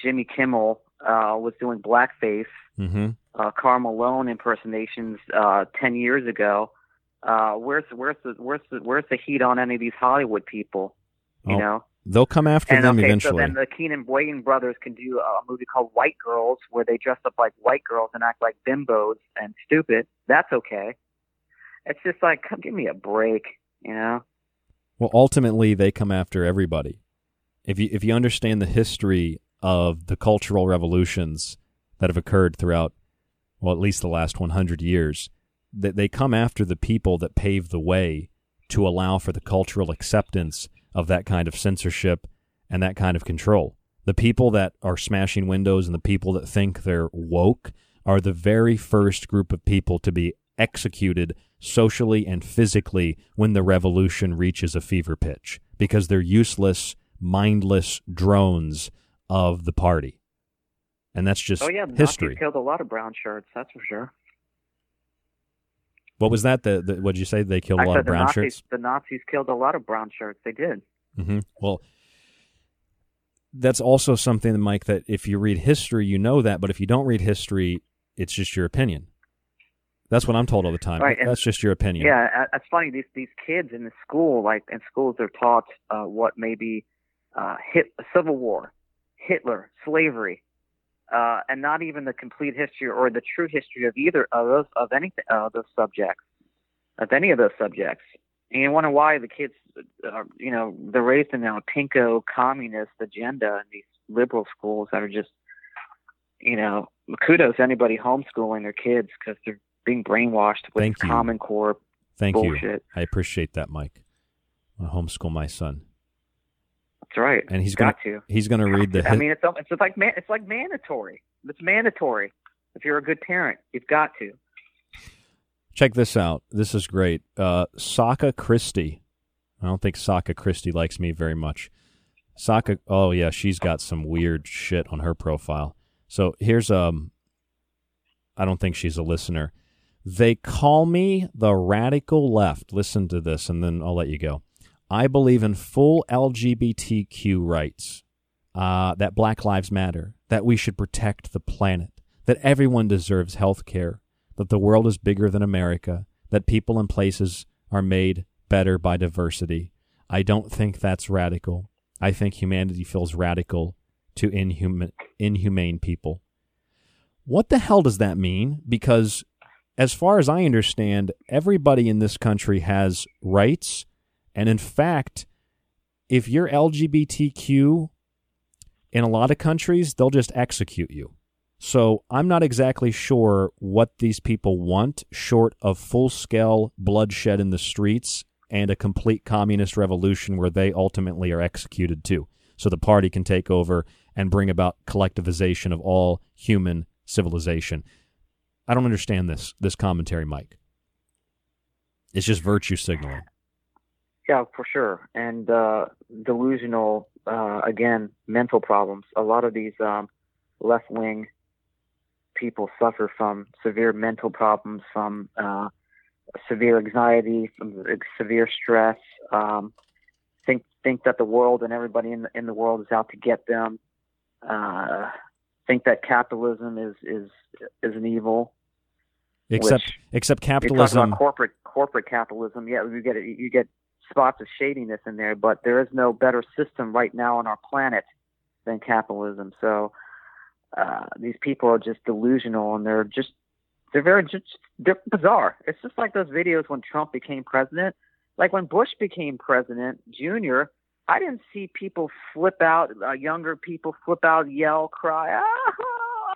Jimmy Kimmel uh, was doing blackface, Mm-hmm. uh, Karl Malone impersonations uh, ten years ago. Uh, where's where's the where's the where's the heat on any of these Hollywood people? You Oh, know. They'll come after And them okay, eventually. so then the Keenen Wayans brothers can do a movie called White Girls, where they dress up like white girls and act like bimbos and stupid. That's okay. It's just like, come give me a break, you know? Well, ultimately, they come after everybody. If you if you understand the history of the cultural revolutions that have occurred throughout, well, at least the last 100 years, that they come after the people that pave the way to allow for the cultural acceptance of that kind of censorship and that kind of control. The people that are smashing windows and the people that think they're woke are the very first group of people to be executed socially and physically when the revolution reaches a fever pitch because they're useless, mindless drones of the party. And that's just oh yeah, history. Nazis killed a lot of brown shirts. That's for sure. What was that? The, the what did you say? They killed a lot of brown Nazis, shirts. The Nazis killed a lot of brown shirts. They did. hmm Well, that's also something, Mike, that if you read history, you know that. But if you don't read history, it's just your opinion. That's what I'm told all the time. Right, That's just your opinion. Yeah, it's funny. These these kids in the school, like in schools, they're taught uh, what maybe uh, hit Civil War, Hitler, slavery, uh, and not even the complete history or the true history of either of those of any uh, those subjects, of any of those subjects. And you wonder why the kids, are, you know, they're raised in a pinko communist agenda in these liberal schools that are just, you know, kudos to anybody homeschooling their kids because they're being brainwashed with Thank. Common Core Thank bullshit. you. I appreciate that, Mike. I homeschool my son, That's right. and he's got gonna to. he's gonna read the. I mean, it's it's like man, it's like mandatory. It's mandatory. If you're a good parent, you've got to. Check this out. This is great. Uh, Saka Christie. I don't think Saka Christie likes me very much. Saka. Oh yeah, she's got some weird shit on her profile. So here's um. I don't think she's a listener. They call me the radical left. Listen to this, and then I'll let you go. I believe in full LGBTQ rights. Uh, that Black Lives Matter. That we should protect the planet. That everyone deserves health care that the world is bigger than America, that people and places are made better by diversity. I don't think that's radical. I think humanity feels radical to inhuman, inhumane people. What the hell does that mean? Because, as far as I understand, everybody in this country has rights. And in fact, if you're LGBTQ in a lot of countries, they'll just execute you. So I'm not exactly sure what these people want, short of full scale bloodshed in the streets and a complete communist revolution where they ultimately are executed too. So the party can take over and bring about collectivization of all human civilization. I don't understand this this commentary, Mike. It's just virtue signaling. Yeah, for sure. And uh, delusional, uh, again, mental problems. A lot of these um, left wing people suffer from severe mental problems, from uh, severe anxiety, from severe stress. Um, think think that the world and everybody in the, in the world is out to get them. Uh, think that capitalism is is is an evil. Except except capitalism about corporate corporate capitalism. Yeah, you get you get spots of shadiness in there, but there is no better system right now on our planet than capitalism. So uh, these people are just delusional, and they're just they're very just they're bizarre. It's just like those videos when Trump became president. Like when Bush became president, Junior, I didn't see people flip out, uh, younger people flip out, yell, cry, ah,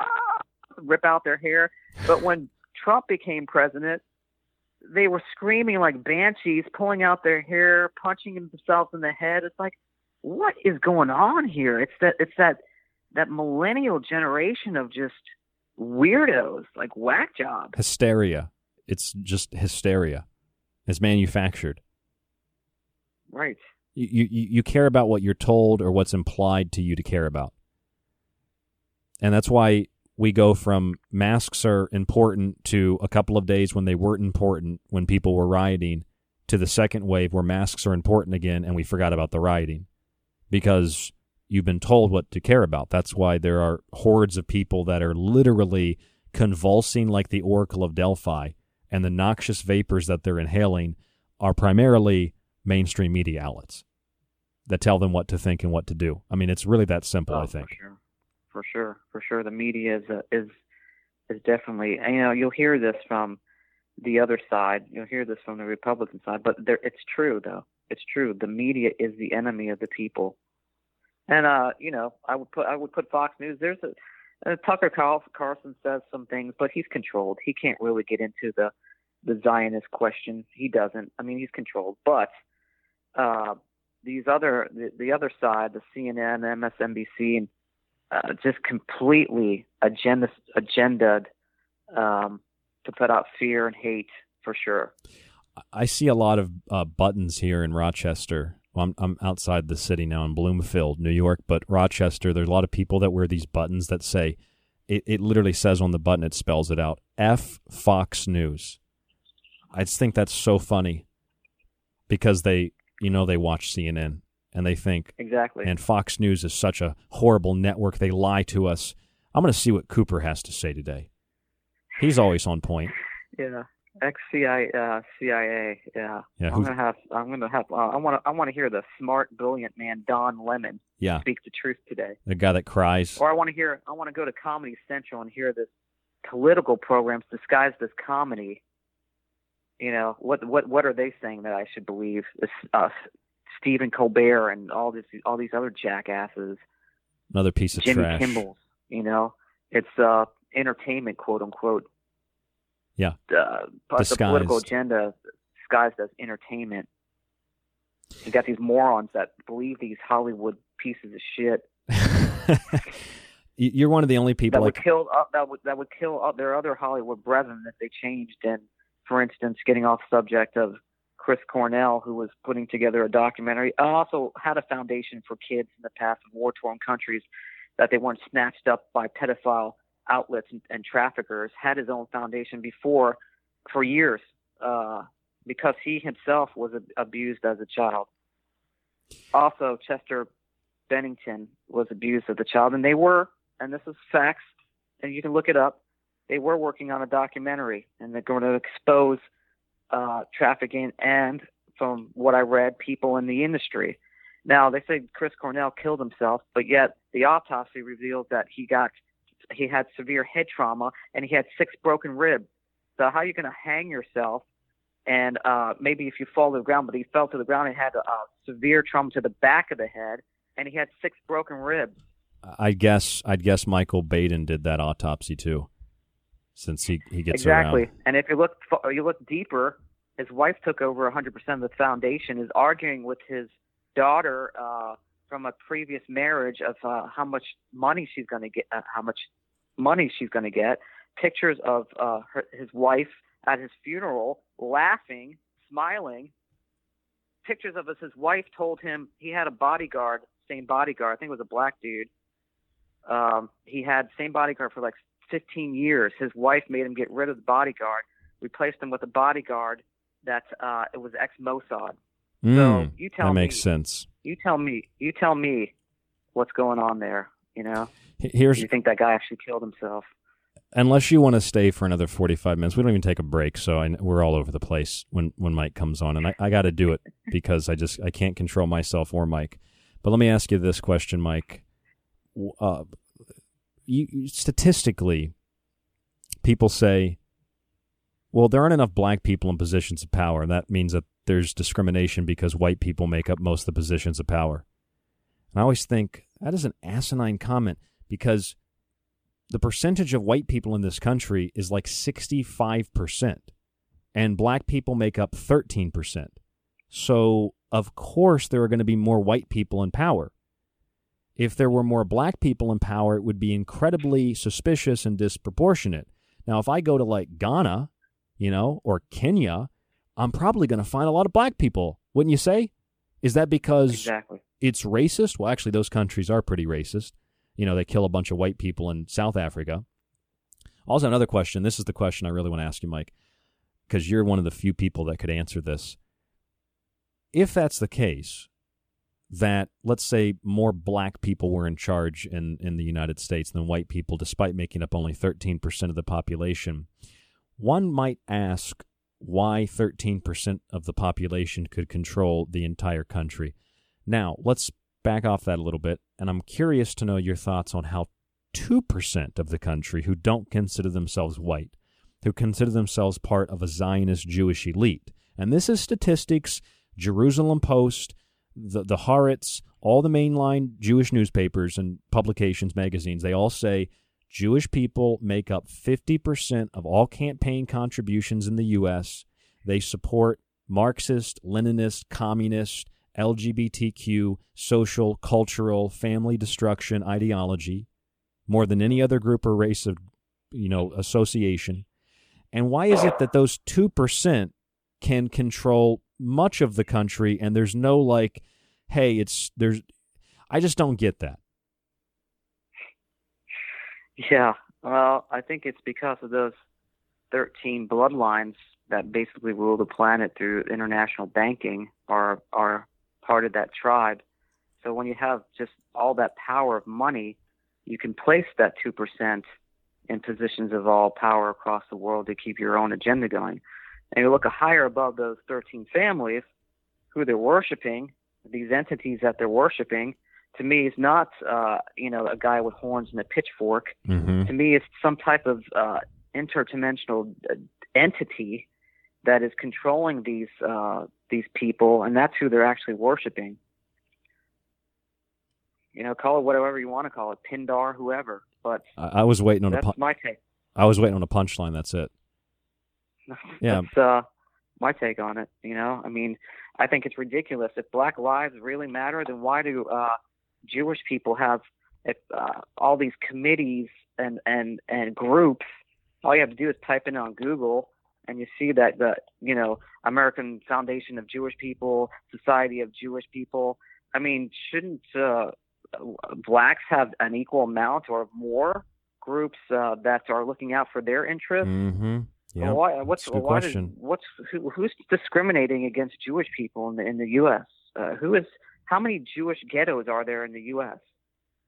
ah, rip out their hair. But when Trump became president, they were screaming like banshees, pulling out their hair, punching themselves in the head. It's like, what is going on here? It's that it's that that millennial generation of just weirdos, like whack jobs. hysteria. It's just hysteria. It's manufactured. Right. You, you you care about what you're told or what's implied to you to care about. And that's why we go from masks are important to a couple of days when they weren't important when people were rioting to the second wave where masks are important again and we forgot about the rioting because you've been told what to care about. That's why there are hordes of people that are literally convulsing like the Oracle of Delphi and the noxious vapors that they're inhaling are primarily mainstream media outlets that tell them what to think and what to do. I mean, it's really that simple, Oh, I think. Sure. For sure. For sure. The media is uh, is is definitely. You know, you'll hear this from the other side. You'll hear this from the Republican side, but there, it's true though. It's true. The media is the enemy of the people. And uh, you know, I would put I would put Fox News. There's a uh, Tucker Carlson says some things, but he's controlled. He can't really get into the the Zionist question. He doesn't. I mean, he's controlled. But uh, these other the, the other side, the CNN, MSNBC, and uh, just completely agenda agended um, to put out fear and hate for sure. I see a lot of uh, buttons here in Rochester. I'm, I'm outside the city now in Bloomfield, New York, but Rochester, there's a lot of people that wear these buttons that say, it, it literally says on the button, it spells it out F Fox News. I just think that's so funny because they, you know, they watch CNN and they think, Exactly. and Fox News is such a horrible network. They lie to us. I'm going to see what Cooper has to say today. He's always on point. Yeah, Ex CIA, uh, CIA, yeah. Yeah, I'm gonna have. I'm gonna have. Uh, I want to. I want to hear the smart, brilliant man Don Lemon Yeah. speak the truth today. The guy that cries. Or I want to hear. I want to go to Comedy Central and hear this political programs disguised as comedy. You know what? What? What are they saying that I should believe? This, uh, Stephen Colbert and all this, all these other jackasses. Another piece of Jimmy trash. Kimmel. You know, it's uh, entertainment, quote unquote. Yeah. Uh, the political agenda disguised as entertainment. You got these morons that believe these Hollywood pieces of shit You're one of the only people that would like kill uh, that would that would kill uh, their other Hollywood brethren if they changed. And for instance, getting off subject of Chris Cornell, who was putting together a documentary, uh, also had a foundation for kids in the past of war-torn countries that they weren't snatched up by pedophile outlets and, and traffickers. Had his own foundation before for years uh, because he himself was ab- abused as a child. Also, Chester Bennington was abused as a child, and they were, and this is facts, and you can look it up. They were working on a documentary, and they're going to expose uh, trafficking and, from what I read, people in the industry. Now they say Chris Cornell killed himself, but yet the autopsy revealed that he got he had severe head trauma and he had six broken ribs. So how are you going to hang yourself? And uh, maybe if you fall to the ground, but he fell to the ground and had a, a severe trauma to the back of the head, and he had six broken ribs. I guess I'd guess Michael Baden did that autopsy too, since he he gets exactly. around. And if you look you look deeper, his wife took over 100% of the foundation. Is arguing with his daughter uh, from a previous marriage of uh, how much money she's going to get, uh, how much money she's going to get. Pictures of uh, her, his wife at his funeral, laughing, smiling. Pictures of us. His wife told him he had a bodyguard, same bodyguard. I think it was a black dude. Um, he had same bodyguard for like 15 years. His wife made him get rid of the bodyguard, replaced him with a bodyguard that uh, it was ex Mossad. so Mm, you tell that me, makes sense. You tell me. You tell me what's going on there. You know. Here's you think that guy actually killed himself? unless you want to stay for another 45 minutes we don't even take a break so I, we're all over the place when, when mike comes on and i, I got to do it because i just i can't control myself or mike but let me ask you this question mike uh, you, statistically people say well there aren't enough black people in positions of power and that means that there's discrimination because white people make up most of the positions of power and i always think that is an asinine comment because the percentage of white people in this country is like 65%, and black people make up 13%. So, of course, there are going to be more white people in power. If there were more black people in power, it would be incredibly suspicious and disproportionate. Now, if I go to like Ghana, you know, or Kenya, I'm probably going to find a lot of black people, wouldn't you say? Is that because Exactly. it's racist? Well, actually, those countries are pretty racist. You know, they kill a bunch of white people in South Africa. Also, another question. This is the question I really want to ask you, Mike, because you're one of the few people that could answer this. If that's the case, that let's say more black people were in charge in, in the United States than white people, despite making up only 13% of the population, one might ask why 13% of the population could control the entire country. Now, let's back off that a little bit, and I'm curious to know your thoughts on how 2% of the country who don't consider themselves white, who consider themselves part of a Zionist Jewish elite, and this is statistics, Jerusalem Post, the, the Haaretz, all the mainline Jewish newspapers and publications, magazines, they all say Jewish people make up 50% of all campaign contributions in the U.S. They support Marxist, Leninist, communist, LGBTQ, social, cultural, family destruction ideology more than any other group or race of, you know, association. And why is it that those 2% can control much of the country and there's no like, hey, it's, there's, I just don't get that. Yeah. Well, I think it's because of those 13 bloodlines that basically rule the planet through international banking are are part of that tribe. So when you have just all that power of money, you can place that 2% in positions of all power across the world to keep your own agenda going. And you look higher above those 13 families, who they're worshiping, these entities that they're worshiping, to me is not uh, you know a guy with horns and a pitchfork. Mm-hmm. To me, it's some type of uh, interdimensional uh, entity that is controlling these uh, these people, and that's who they're actually worshiping. You know, call it whatever you want to call it, Pindar, whoever. But I, I was waiting on that's a pun- my take. I was waiting on a punchline. That's it. Yeah. That's uh, my take on it. You know, I mean, I think it's ridiculous. If Black lives really matter, then why do uh, Jewish people have if, uh, all these committees and and and groups? All you have to do is type in on Google, and you see that the you know American Foundation of Jewish People, Society of Jewish People. I mean, shouldn't uh, blacks have an equal amount or more groups uh, that are looking out for their interests? Mm-hmm. Yeah. Why, what's a good why question. what's who, who's discriminating against Jewish people in the in the U.S.? Uh, who is how many Jewish ghettos are there in the U.S.?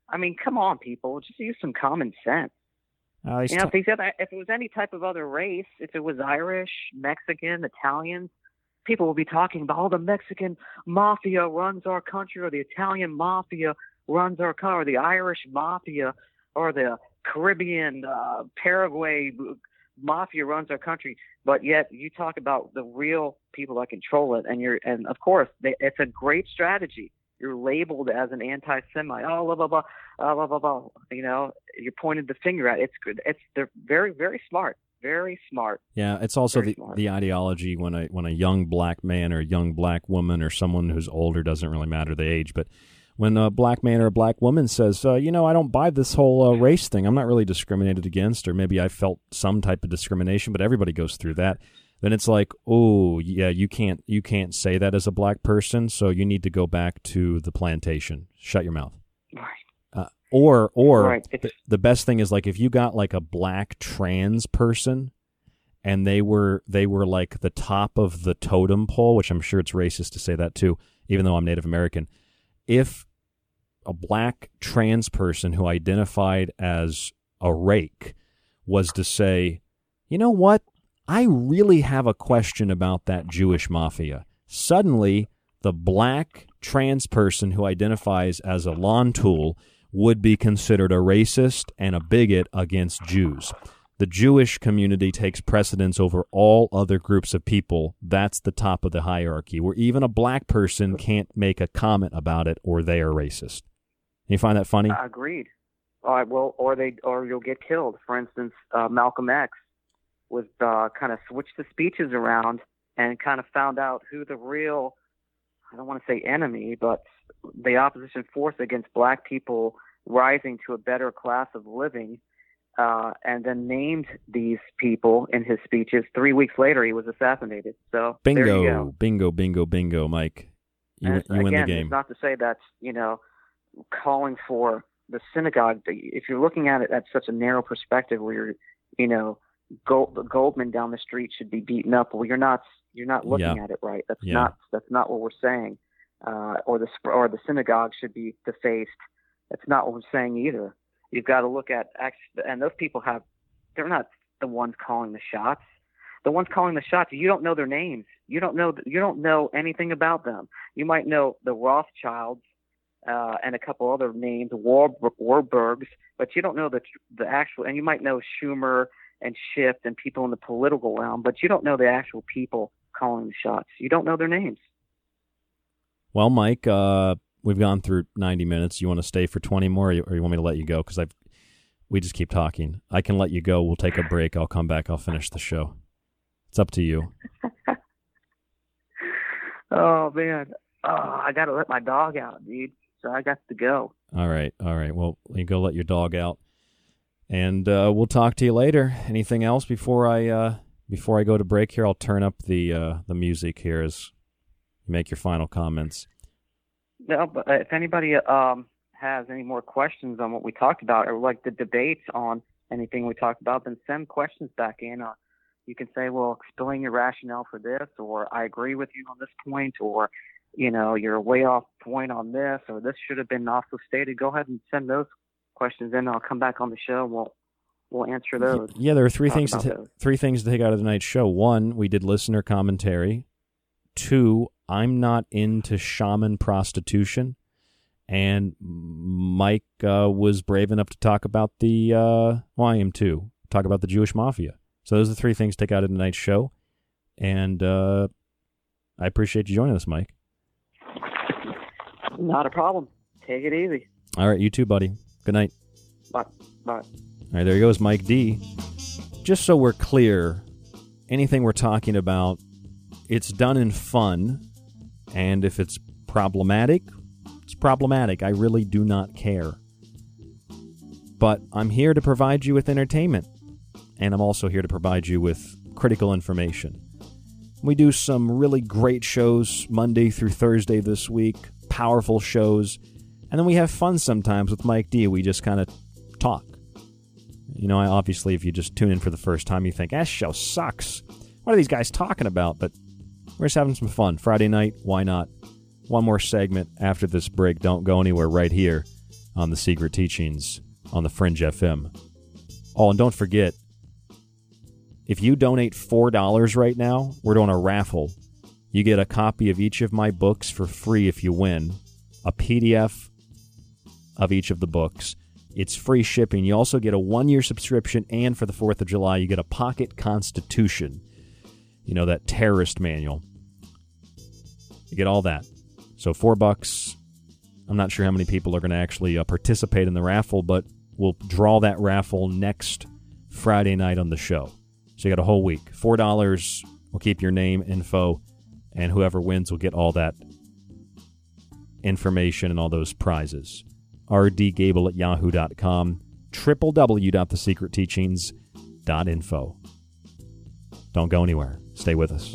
I mean, come on, people, just use some common sense. Uh, You know, ta- if, if it was any type of other race, if it was Irish, Mexican, Italian, people would be talking about, oh, the Mexican mafia runs our country, or the Italian mafia runs our country, or the Irish mafia, or the Caribbean, uh, Paraguay mafia runs our country. But yet, you talk about the real people that control it, and you're, and of course, they, it's a great strategy. You're labeled as an anti-Semite. Oh, blah blah blah, uh, blah blah blah. You know, you're pointed the finger at. It's good. It's they're very very smart, very smart. Yeah, it's also Very the, smart. the ideology when a when a young black man or a young black woman or someone who's older doesn't really matter the age, but when a black man or a black woman says, uh, you know, I don't buy this whole uh, race thing, I'm not really discriminated against, or maybe I felt some type of discrimination, but everybody goes through that. Then it's like, oh yeah, you can't you can't say that as a black person, so you need to go back to the plantation. Shut your mouth. Right. Uh, or or Right, the, the best thing is like if you got like a black trans person and they were they were like the top of the totem pole, which I'm sure it's racist to say that too, even though I'm Native American. If a black trans person who identified as a rake was to say, you know what? I really have a question about that Jewish mafia. Suddenly, the black trans person who identifies as a lawn tool would be considered a racist and a bigot against Jews. The Jewish community takes precedence over all other groups of people. That's the top of the hierarchy, where even a black person can't make a comment about it or they are racist. You find that funny? Agreed. All right. Well, or they or you'll get killed. For instance, uh, Malcolm X was uh, kind of switched the speeches around and kind of found out who the real I don't want to say enemy, but the opposition force against black people rising to a better class of living, uh, and then named these people in his speeches. Three weeks later, he was assassinated. So there you go. Bingo, bingo, bingo, bingo, Mike. You, And you win the game. not to say that you know calling for the synagogue. If you're looking at it at such a narrow perspective, where you're, you know, Gold, Goldman down the street should be beaten up. Well, you're not. You're not looking Yeah. at it right. That's Yeah. not. That's not what we're saying. Uh, or the or the synagogue should be defaced. That's not what we're saying either. You've got to look at and those people have. They're not the ones calling the shots. The ones calling the shots, you don't know their names. You don't know. You don't know anything about them. You might know the Rothschilds uh, and a couple other names, War, Warburgs, but you don't know the the actual. And you might know Schumer and Schiff and people in the political realm, but you don't know the actual people calling the shots. You don't know their names. Well, Mike, uh, we've gone through 90 minutes. You want to stay for 20 more, or you, or you want me to let you go? Because I've we just keep talking. I can let you go. We'll take a break. I'll come back. I'll finish the show. It's up to you. Oh man, oh, I got to let my dog out, dude. So I got to go. All right, all right. Well, you go let your dog out, and uh, we'll talk to you later. Anything else before I uh, before I go to break here? I'll turn up the uh, the music here as you make your final comments. No, but if anybody um has any more questions on what we talked about or like the debates on anything we talked about, then send questions back in. Uh, you can say, well, explain your rationale for this, or I agree with you on this point, or you know, you're way off point on this, or this should have been also stated. Go ahead and send those questions in. I'll come back on the show. and We'll we'll answer those. Yeah, there are three things to ta- three things to take out of tonight's show. One, we did listener commentary. Two, I'm not into shaman prostitution, and Mike uh, was brave enough to talk about the. Uh, well, I am too. Talk about the Jewish mafia. So those are the three things to take out of tonight's show, and uh, I appreciate you joining us, Mike. Not a problem. Take it easy. All right, you too, buddy. Good night. Bye. Bye. All right, there he goes Mike D. Just so we're clear, anything we're talking about, it's done in fun, and if it's problematic, it's problematic. I really do not care. But I'm here to provide you with entertainment, and I'm also here to provide you with critical information. We do some really great shows Monday through Thursday this week, powerful shows, and then we have fun sometimes with Mike D. We just kind of talk. You know, I obviously, if you just tune in for the first time, you think, that show sucks. What are these guys talking about? But we're just having some fun. Friday night, why not? One more segment after this break. Don't go anywhere right here on The Secret Teachings on the Fringe FM. Oh, and don't forget, if you donate $4 right now, we're doing a raffle. You get a copy of each of my books for free if you win, a PDF of each of the books. It's free shipping. You also get a one year subscription, and for the 4th of July, you get a pocket constitution. You know, that terrorist manual. You get all that. So, four bucks. I'm not sure how many people are going to actually uh, participate in the raffle, but we'll draw that raffle next Friday night on the show. So, you got a whole week. $4 will keep your name, info, and whoever wins will get all that information and all those prizes rdgable at yahoo.com, www.thesecretteachings.info. Don't go anywhere. Stay with us.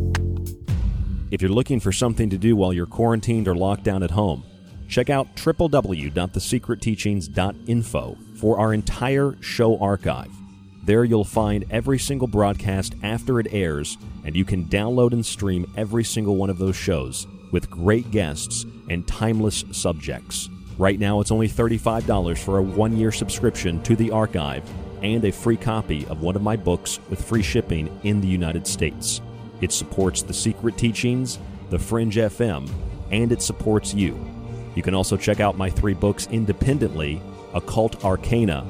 If you're looking for something to do while you're quarantined or locked down at home, check out www.thesecretteachings.info for our entire show archive. There you'll find every single broadcast after it airs, and you can download and stream every single one of those shows with great guests and timeless subjects. Right now, it's only $35 for a one year subscription to the archive and a free copy of one of my books with free shipping in the United States. It supports the Secret Teachings, the Fringe FM, and it supports you. You can also check out my three books independently Occult Arcana,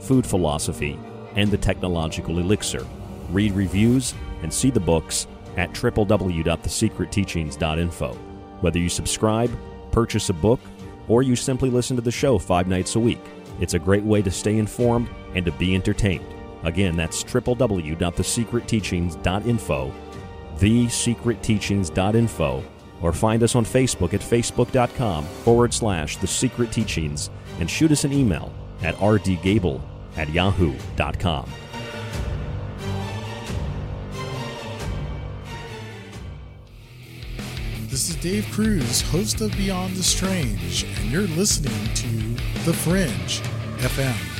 Food Philosophy, and The Technological Elixir. Read reviews and see the books at www.thesecretteachings.info. Whether you subscribe, purchase a book, or you simply listen to the show five nights a week, it's a great way to stay informed and to be entertained. Again, that's www.thesecretteachings.info, thesecretteachings.info, or find us on Facebook at facebook.com forward slash the secret teachings and shoot us an email at rdgable at yahoo.com. This is Dave Cruz, host of Beyond the Strange, and you're listening to The Fringe FM.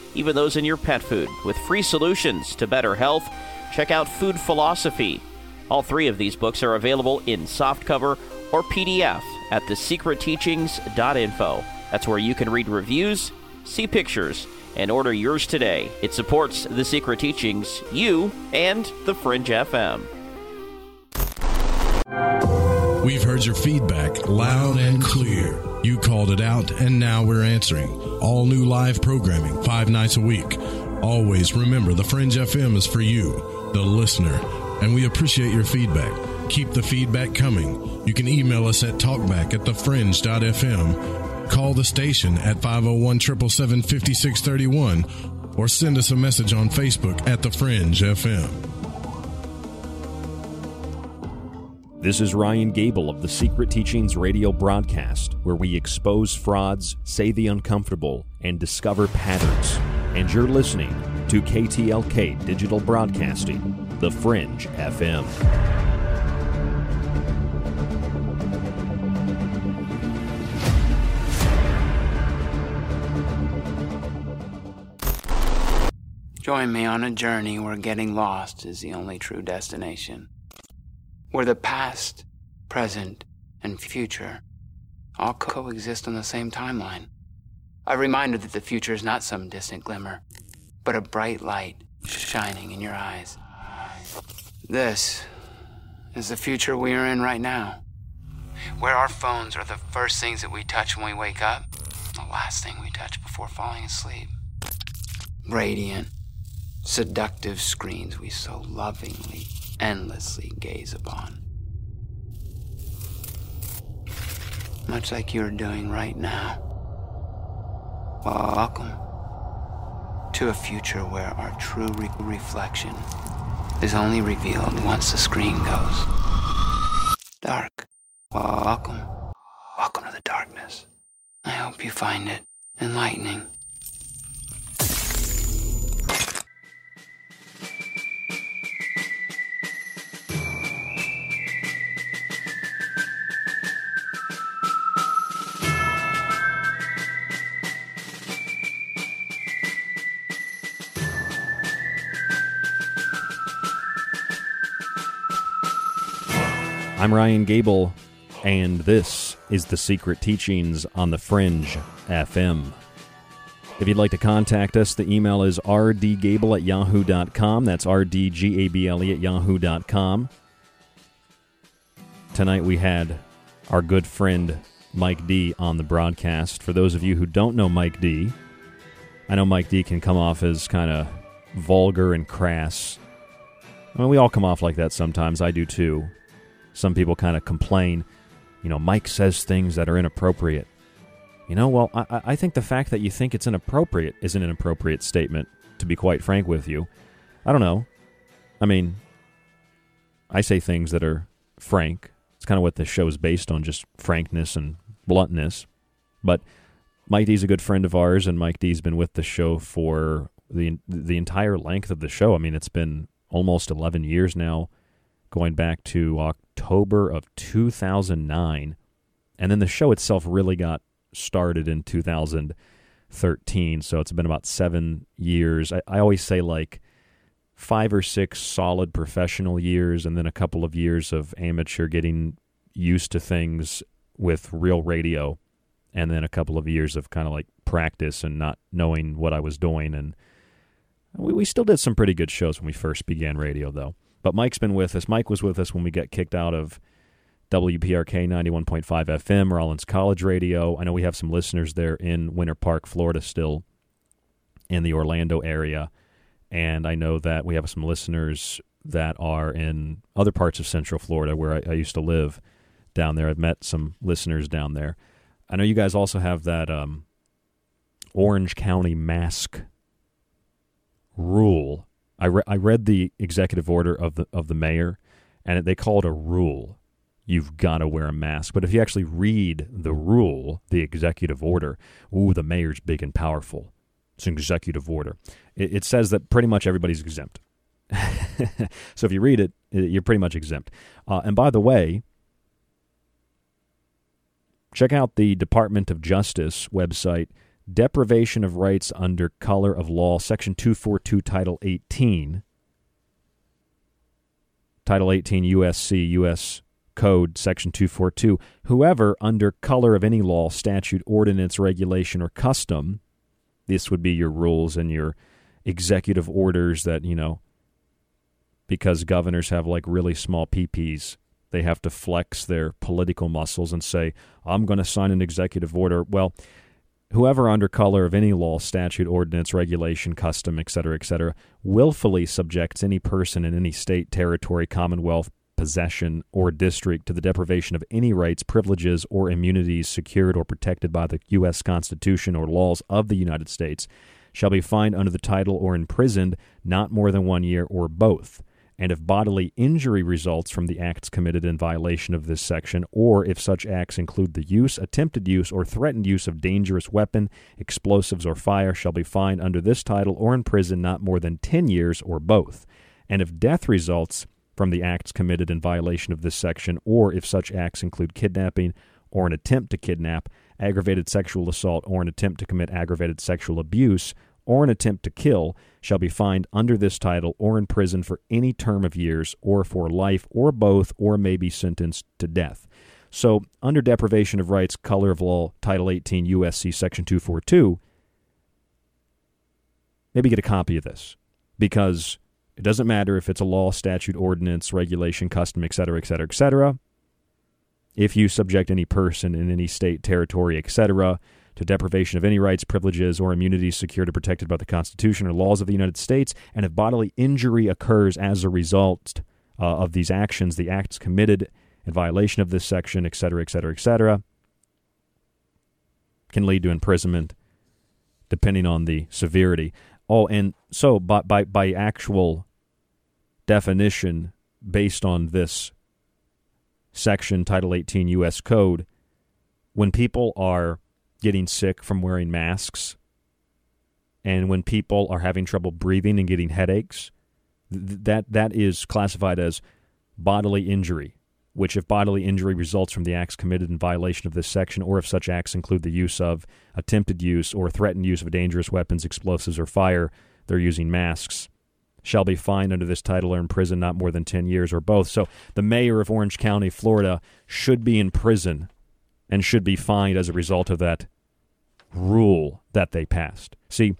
even those in your pet food, with free solutions to better health, check out Food Philosophy. All three of these books are available in softcover or PDF at thesecretteachings.info. That's where you can read reviews, see pictures, and order yours today. It supports The Secret Teachings, you, and The Fringe FM. We We've heard your feedback loud and clear. You called it out, and now we're answering. All new live programming, five nights a week. Always remember the Fringe FM is for you, the listener, and we appreciate your feedback. Keep the feedback coming. You can email us at talkback at thefringe.fm, call the station at 501 777 5631, or send us a message on Facebook at The Fringe FM. This is Ryan Gable of the Secret Teachings radio broadcast, where we expose frauds, say the uncomfortable, and discover patterns. And you're listening to KTLK Digital Broadcasting, The Fringe FM. Join me on a journey where getting lost is the only true destination where the past, present, and future all coexist on the same timeline. A reminder that the future is not some distant glimmer, but a bright light shining in your eyes. This is the future we are in right now, where our phones are the first things that we touch when we wake up, the last thing we touch before falling asleep. Radiant, seductive screens we so lovingly endlessly gaze upon. Much like you're doing right now. Welcome to a future where our true re- reflection is only revealed once the screen goes dark. Welcome. Welcome to the darkness. I hope you find it enlightening. I'm Ryan Gable, and this is The Secret Teachings on the Fringe FM. If you'd like to contact us, the email is rdgable at yahoo.com. That's rdgable at yahoo.com. Tonight we had our good friend Mike D on the broadcast. For those of you who don't know Mike D, I know Mike D can come off as kind of vulgar and crass. I mean, we all come off like that sometimes. I do too. Some people kind of complain, you know, Mike says things that are inappropriate. You know, well, I, I think the fact that you think it's inappropriate is an inappropriate statement, to be quite frank with you. I don't know. I mean, I say things that are frank. It's kind of what the show is based on, just frankness and bluntness. But Mike D's a good friend of ours, and Mike D's been with the show for the the entire length of the show. I mean, it's been almost 11 years now, going back to October of 2009. And then the show itself really got started in 2013. So it's been about seven years. I, I always say like five or six solid professional years, and then a couple of years of amateur getting used to things with real radio, and then a couple of years of kind of like practice and not knowing what I was doing. And we, we still did some pretty good shows when we first began radio, though. But Mike's been with us. Mike was with us when we got kicked out of WPRK 91.5 FM, Rollins College Radio. I know we have some listeners there in Winter Park, Florida, still in the Orlando area. And I know that we have some listeners that are in other parts of Central Florida where I, I used to live down there. I've met some listeners down there. I know you guys also have that um, Orange County mask rule I, re- I read the executive order of the of the mayor, and they call it a rule. You've got to wear a mask. But if you actually read the rule, the executive order, ooh, the mayor's big and powerful. It's an executive order. It, it says that pretty much everybody's exempt. so if you read it, you're pretty much exempt. Uh, and by the way, check out the Department of Justice website deprivation of rights under color of law, Section 242, Title 18. Title 18 USC, U.S. Code, Section 242. Whoever, under color of any law, statute, ordinance, regulation, or custom, this would be your rules and your executive orders that, you know, because governors have like really small PPs, They have to flex their political muscles and say, I'm going to sign an executive order. Well, whoever, under color of any law, statute, ordinance, regulation, custom, etc., etc., willfully subjects any person in any state, territory, commonwealth, possession, or district to the deprivation of any rights, privileges, or immunities secured or protected by the U.S. Constitution or laws of the United States shall be fined under the title or imprisoned not more than one year or both and if bodily injury results from the acts committed in violation of this section, or if such acts include the use, attempted use, or threatened use of dangerous weapon, explosives, or fire, shall be fined under this title or in prison not more than ten years or both. And if death results from the acts committed in violation of this section, or if such acts include kidnapping or an attempt to kidnap, aggravated sexual assault, or an attempt to commit aggravated sexual abuse, or an attempt to kill shall be fined under this title or in prison for any term of years or for life or both or may be sentenced to death. So, under deprivation of rights, color of law, Title 18 USC Section 242, maybe get a copy of this because it doesn't matter if it's a law, statute, ordinance, regulation, custom, etc., etc., etc. If you subject any person in any state, territory, etc., to deprivation of any rights, privileges, or immunities secured or protected by the Constitution or laws of the United States, and if bodily injury occurs as a result uh, of these actions, the acts committed in violation of this section, etc., etc., etc., can lead to imprisonment depending on the severity. Oh, and so by, by, by actual definition, based on this section, Title 18 U.S. Code, when people are getting sick from wearing masks, and when people are having trouble breathing and getting headaches, th- that that is classified as bodily injury. Which, if bodily injury results from the acts committed in violation of this section, or if such acts include the use of, attempted use, or threatened use of dangerous weapons, explosives, or fire, they're using masks, shall be fined under this title or in prison not more than 10 years or both. So the mayor of Orange County, Florida, should be in prison and should be fined as a result of that rule that they passed. See,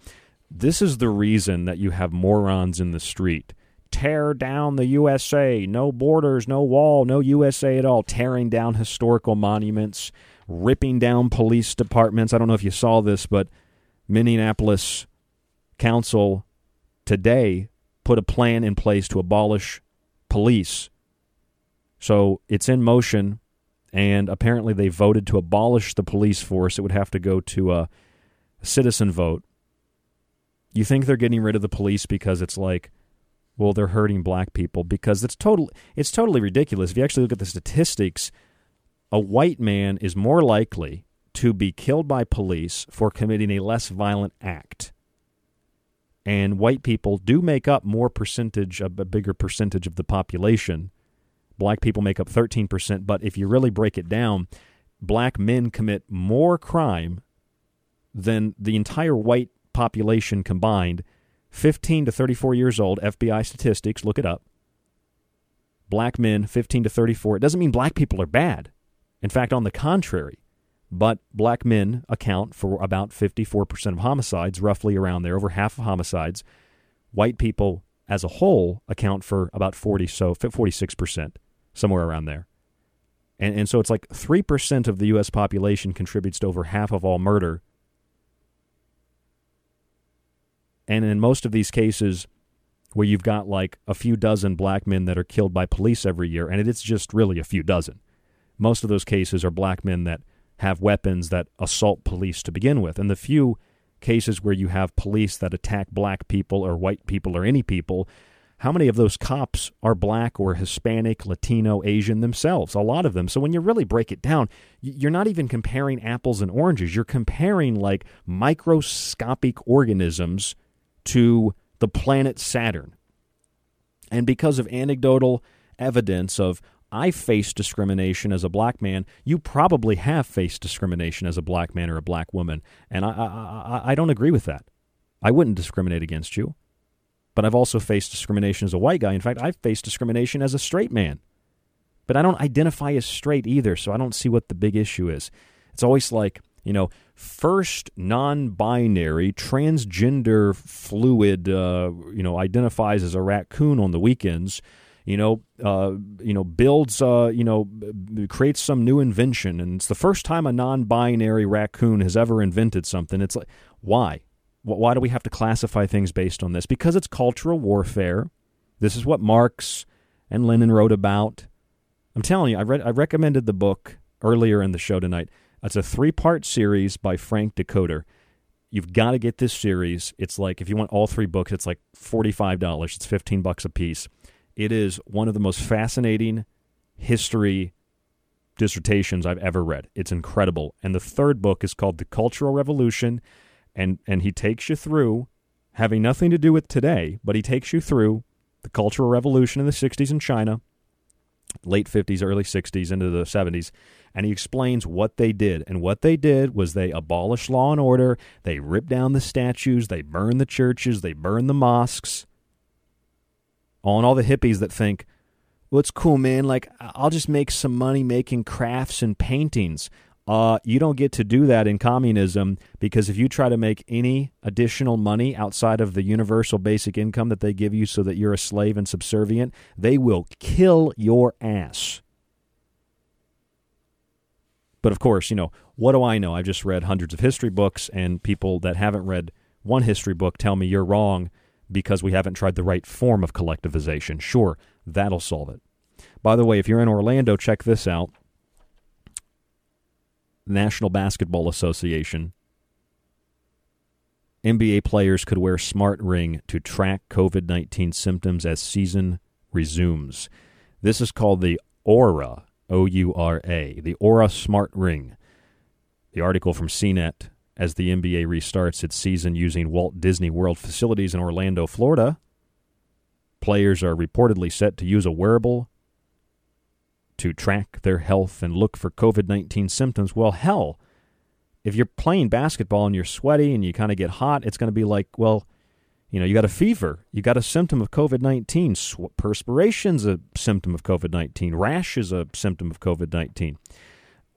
this is the reason that you have morons in the street. Tear down the USA, no borders, no wall, no USA at all, tearing down historical monuments, ripping down police departments. I don't know if you saw this, but Minneapolis Council today put a plan in place to abolish police. So it's in motion and apparently they voted to abolish the police force. It would have to go to a, citizen vote. You think they're getting rid of the police because it's like, well, they're hurting black people because it's total it's totally ridiculous. If you actually look at the statistics, a white man is more likely to be killed by police for committing a less violent act. And white people do make up more percentage, a bigger percentage of the population Black people make up 13%, but if you really break it down, black men commit more crime than the entire white population combined. 15 to 34 years old, FBI statistics, look it up. Black men, 15 to 34. It doesn't mean black people are bad. In fact, on the contrary, but black men account for about 54% of homicides, roughly around there, over half of homicides. White people as a whole account for about 40 so 46% somewhere around there. And, and so it's like 3% of the U.S. population contributes to over half of all murder. And in most of these cases, where you've got like a few dozen black men that are killed by police every year, and it's just really a few dozen. Most of those cases are black men that have weapons that assault police to begin with. And the few cases where you have police that attack black people or white people or any people, how many of those cops are black or Hispanic, Latino, Asian themselves? A lot of them. So when you really break it down, you're not even comparing apples and oranges. You're comparing like microscopic organisms to the planet Saturn. And because of anecdotal evidence of I faced discrimination as a black man, you probably have faced discrimination as a black man or a black woman. And I, I, I, I don't agree with that. I wouldn't discriminate against you but I've also faced discrimination as a white guy. In fact, I've faced discrimination as a straight man. But I don't identify as straight either, so I don't see what the big issue is. It's always like, you know, first non binary, transgender, fluid, uh, you know, identifies as a raccoon on the weekends you know, uh, you know, builds, uh, you know, creates some new invention, and it's the first time a non-binary raccoon has ever invented something. It's like, why? Why do we have to classify things based on this? Because it's cultural warfare. This is what Marx and Lenin wrote about. I'm telling you, I read, I recommended the book earlier in the show tonight. It's a three-part series by Frank Dikötter. You've got to get this series. It's like if you want all three books, it's like forty-five dollars. It's fifteen bucks a piece. It is one of the most fascinating history dissertations I've ever read. It's incredible. And the third book is called The Cultural Revolution, and and he takes you through having nothing to do with today, but he takes you through the Cultural Revolution in the 60s in China, late 50s, early 60s into the 70s, and he explains what they did. And what they did was they abolished law and order, they ripped down the statues, they burned the churches, they burned the mosques. On all the hippies that think, well, it's cool, man. Like, I'll just make some money making crafts and paintings. Uh, you don't get to do that in communism because if you try to make any additional money outside of the universal basic income that they give you so that you're a slave and subservient, they will kill your ass. But of course, you know, what do I know? I've just read hundreds of history books, and people that haven't read one history book tell me you're wrong because we haven't tried the right form of collectivization. Sure, that'll solve it. By the way, if you're in Orlando, check this out. National Basketball Association. NBA players could wear Smart Ring to track COVID 19 symptoms as season resumes. This is called the Oura, O U R A, the Oura Smart Ring. The article from CNET as the NBA restarts its season using Walt Disney World facilities in Orlando, Florida. Players are reportedly set to use a wearable to track their health and look for COVID 19 symptoms. Well, hell, if you're playing basketball and you're sweaty and you kind of get hot, it's going to be like, well, you know, you got a fever, you got a symptom of COVID 19. Sw- perspiration's a symptom of COVID 19, rash is a symptom of COVID 19.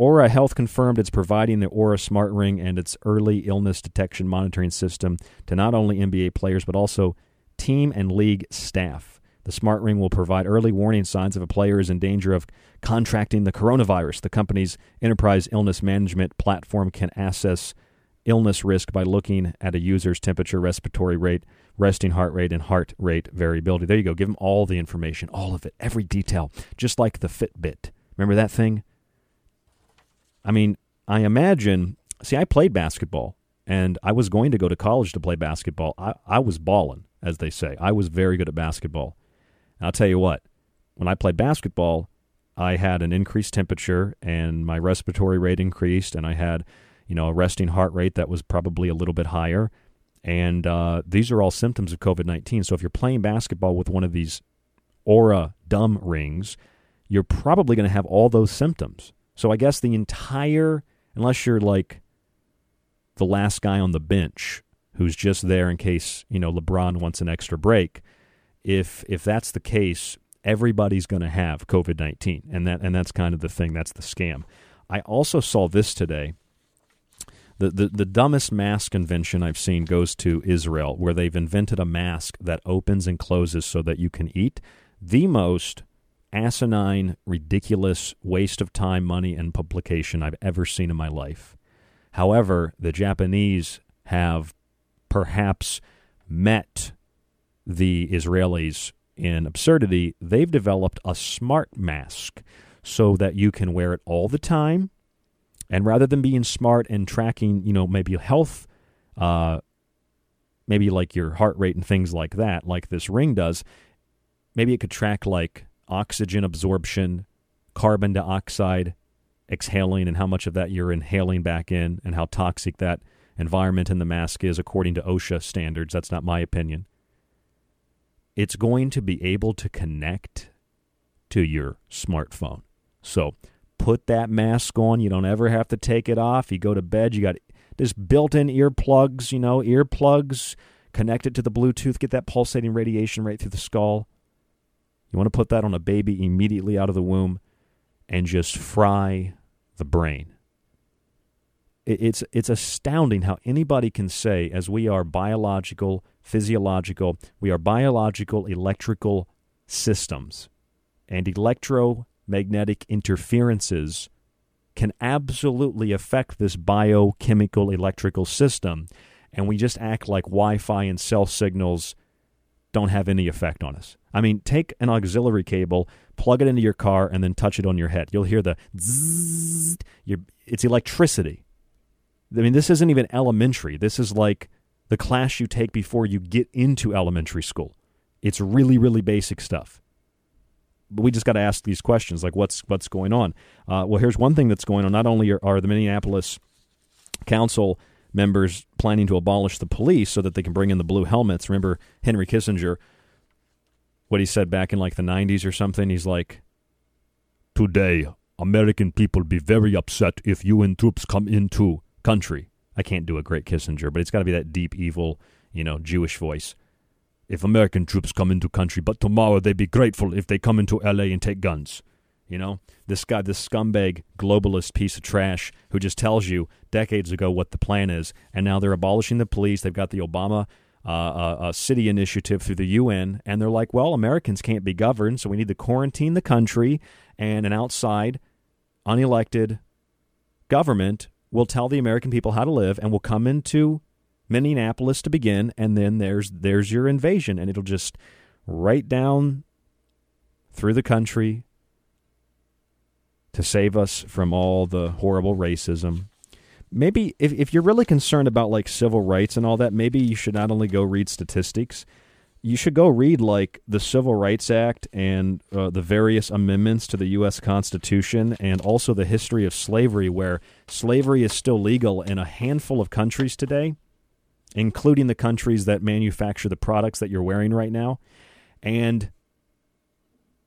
Oura Health confirmed it's providing the Oura Smart Ring and its early illness detection monitoring system to not only NBA players but also team and league staff. The Smart Ring will provide early warning signs if a player is in danger of contracting the coronavirus. The company's enterprise illness management platform can assess illness risk by looking at a user's temperature, respiratory rate, resting heart rate, and heart rate variability. There you go. Give them all the information, all of it, every detail, just like the Fitbit. Remember that thing? I mean, I imagine. See, I played basketball, and I was going to go to college to play basketball. I, I was balling, as they say. I was very good at basketball. And I'll tell you what, when I played basketball, I had an increased temperature, and my respiratory rate increased, and I had, you know, a resting heart rate that was probably a little bit higher. And uh, these are all symptoms of COVID 19. So if you're playing basketball with one of these aura dumb rings, you're probably going to have all those symptoms. So I guess the entire, unless you're like the last guy on the bench who's just there in case, you know, LeBron wants an extra break, if if that's the case, everybody's going to have COVID-19 and that and that's kind of the thing, that's the scam. I also saw this today. The, the, the dumbest mask invention I've seen goes to Israel, where they've invented a mask that opens and closes so that you can eat. The most asinine, ridiculous waste of time, money, and publication I've ever seen in my life. However, the Japanese have perhaps met the Israelis in absurdity. They've developed a smart mask so that you can wear it all the time. And rather than being smart and tracking, you know, maybe health, uh, maybe like your heart rate and things like that, like this ring does, maybe it could track like oxygen absorption, carbon dioxide exhaling, and how much of that you're inhaling back in, and how toxic that environment in the mask is according to OSHA standards. That's not my opinion. It's going to be able to connect to your smartphone. So put that mask on. You don't ever have to take it off. You go to bed, you got this built in earplugs, you know, earplugs, connect it to the Bluetooth, get that pulsating radiation right through the skull. You want to put that on a baby immediately out of the womb and just fry the brain. It's, it's astounding how anybody can say, as we are biological, physiological, we are biological, electrical systems. and electromagnetic interferences can absolutely affect this biochemical electrical system. And we just act like Wi Fi and cell signals don't have any effect on us. I mean, take an auxiliary cable, plug it into your car, and then touch it on your head. You'll hear the zzz. It's electricity. I mean, this isn't even elementary. This is like the class you take before you get into elementary school. It's really, really basic stuff. But we just got to ask these questions, like what's what's going on. Uh, well, here's one thing that's going on. Not only are, are the Minneapolis council members planning to abolish the police so that they can bring in the blue helmets. Remember Henry Kissinger, what he said back in like the 90s or something? He's like, Today, American people be very upset if UN troops come into country. I can't do a great Kissinger, but it's got to be that deep, evil, you know, Jewish voice. If American troops come into country, but tomorrow they'd be grateful if they come into LA and take guns. You know, this guy, this scumbag globalist piece of trash who just tells you decades ago what the plan is, and now they're abolishing the police. They've got the Obama uh, uh, uh, city initiative through the UN, and they're like, well, Americans can't be governed, so we need to quarantine the country, and an outside, unelected government will tell the American people how to live, and will come into Minneapolis to begin, and then there's there's your invasion, and it'll just right down through the country to save us from all the horrible racism. Maybe if, if you're really concerned about like civil rights and all that, maybe you should not only go read statistics, you should go read like the Civil Rights Act and uh, the various amendments to the U.S. Constitution and also the history of slavery, where slavery is still legal in a handful of countries today, including the countries that manufacture the products that you're wearing right now, and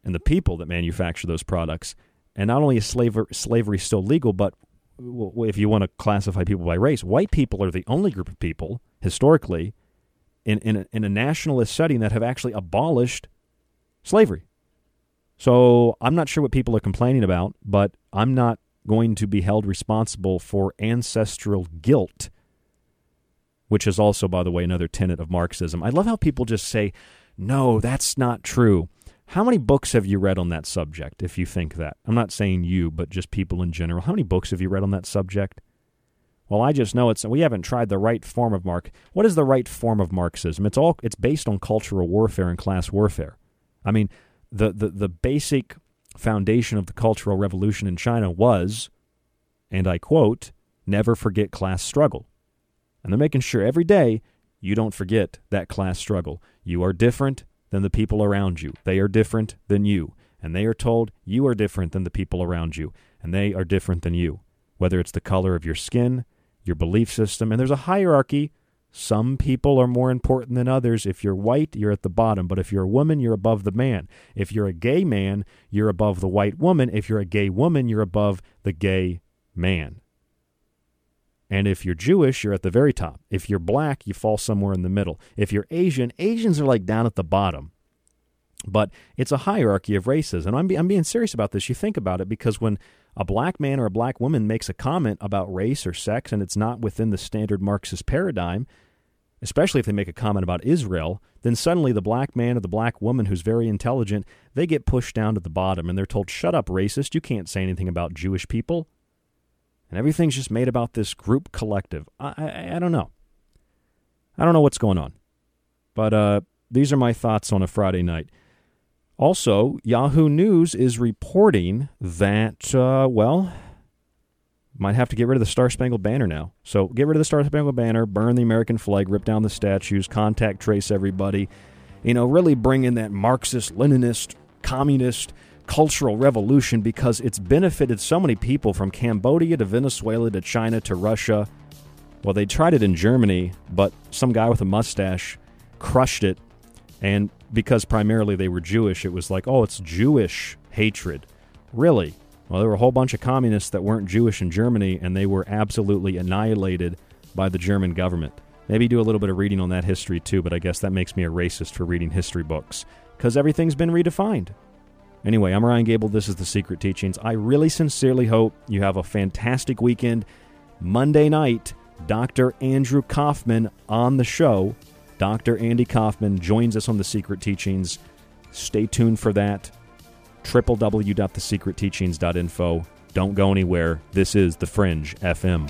and the people that manufacture those products. And not only is slavery, slavery still legal, but if you want to classify people by race, white people are the only group of people historically in in a, in a nationalist setting that have actually abolished slavery. So I'm not sure what people are complaining about, but I'm not going to be held responsible for ancestral guilt, which is also, by the way, another tenet of Marxism. I love how people just say, "No, that's not true." How many books have you read on that subject, if you think that? I'm not saying you, but just people in general. How many books have you read on that subject? Well, I just know it's we haven't tried the right form of Mark. What is the right form of Marxism? It's all it's based on cultural warfare and class warfare. I mean, the the, the basic foundation of the Cultural Revolution in China was, and I quote, never forget class struggle. And they're making sure every day you don't forget that class struggle. You are different than the people around you. They are different than you. And they are told you are different than the people around you. And they are different than you. Whether it's the color of your skin, your belief system, and there's a hierarchy. Some people are more important than others. If you're white, you're at the bottom. But if you're a woman, you're above the man. If you're a gay man, you're above the white woman. If you're a gay woman, you're above the gay man. And if you're Jewish, you're at the very top. If you're black, you fall somewhere in the middle. If you're Asian, Asians are like down at the bottom. But it's a hierarchy of races. And I'm, be, I'm being serious about this. You think about it because when a black man or a black woman makes a comment about race or sex and it's not within the standard Marxist paradigm, especially if they make a comment about Israel, then suddenly the black man or the black woman who's very intelligent, they get pushed down to the bottom and they're told, shut up, racist. You can't say anything about Jewish people and everything's just made about this group collective. I, I, I don't know. I don't know what's going on. But uh, these are my thoughts on a Friday night. Also, Yahoo News is reporting that, uh, well, might have to get rid of the Star Spangled Banner now. So get rid of the Star Spangled Banner, burn the American flag, rip down the statues, contact trace everybody. You know, really bring in that Marxist, Leninist, communist cultural revolution because it's benefited so many people from Cambodia to Venezuela to China to Russia. Well, they tried it in Germany, but some guy with a mustache crushed it. And because primarily they were Jewish, it was like, oh, it's Jewish hatred. Really? Well, there were a whole bunch of communists that weren't Jewish in Germany, and they were absolutely annihilated by the German government. Maybe do a little bit of reading on that history too, but I guess that makes me a racist for reading history books because everything's been redefined. Anyway, I'm Ryan Gable. This is The Secret Teachings. I really sincerely hope you have a fantastic weekend. Monday night, Dr. Andrew Kaufman on the show. Dr. Andy Kaufman joins us on The Secret Teachings. Stay tuned for that. www.thesecretteachings.info. Don't go anywhere. This is The Fringe FM.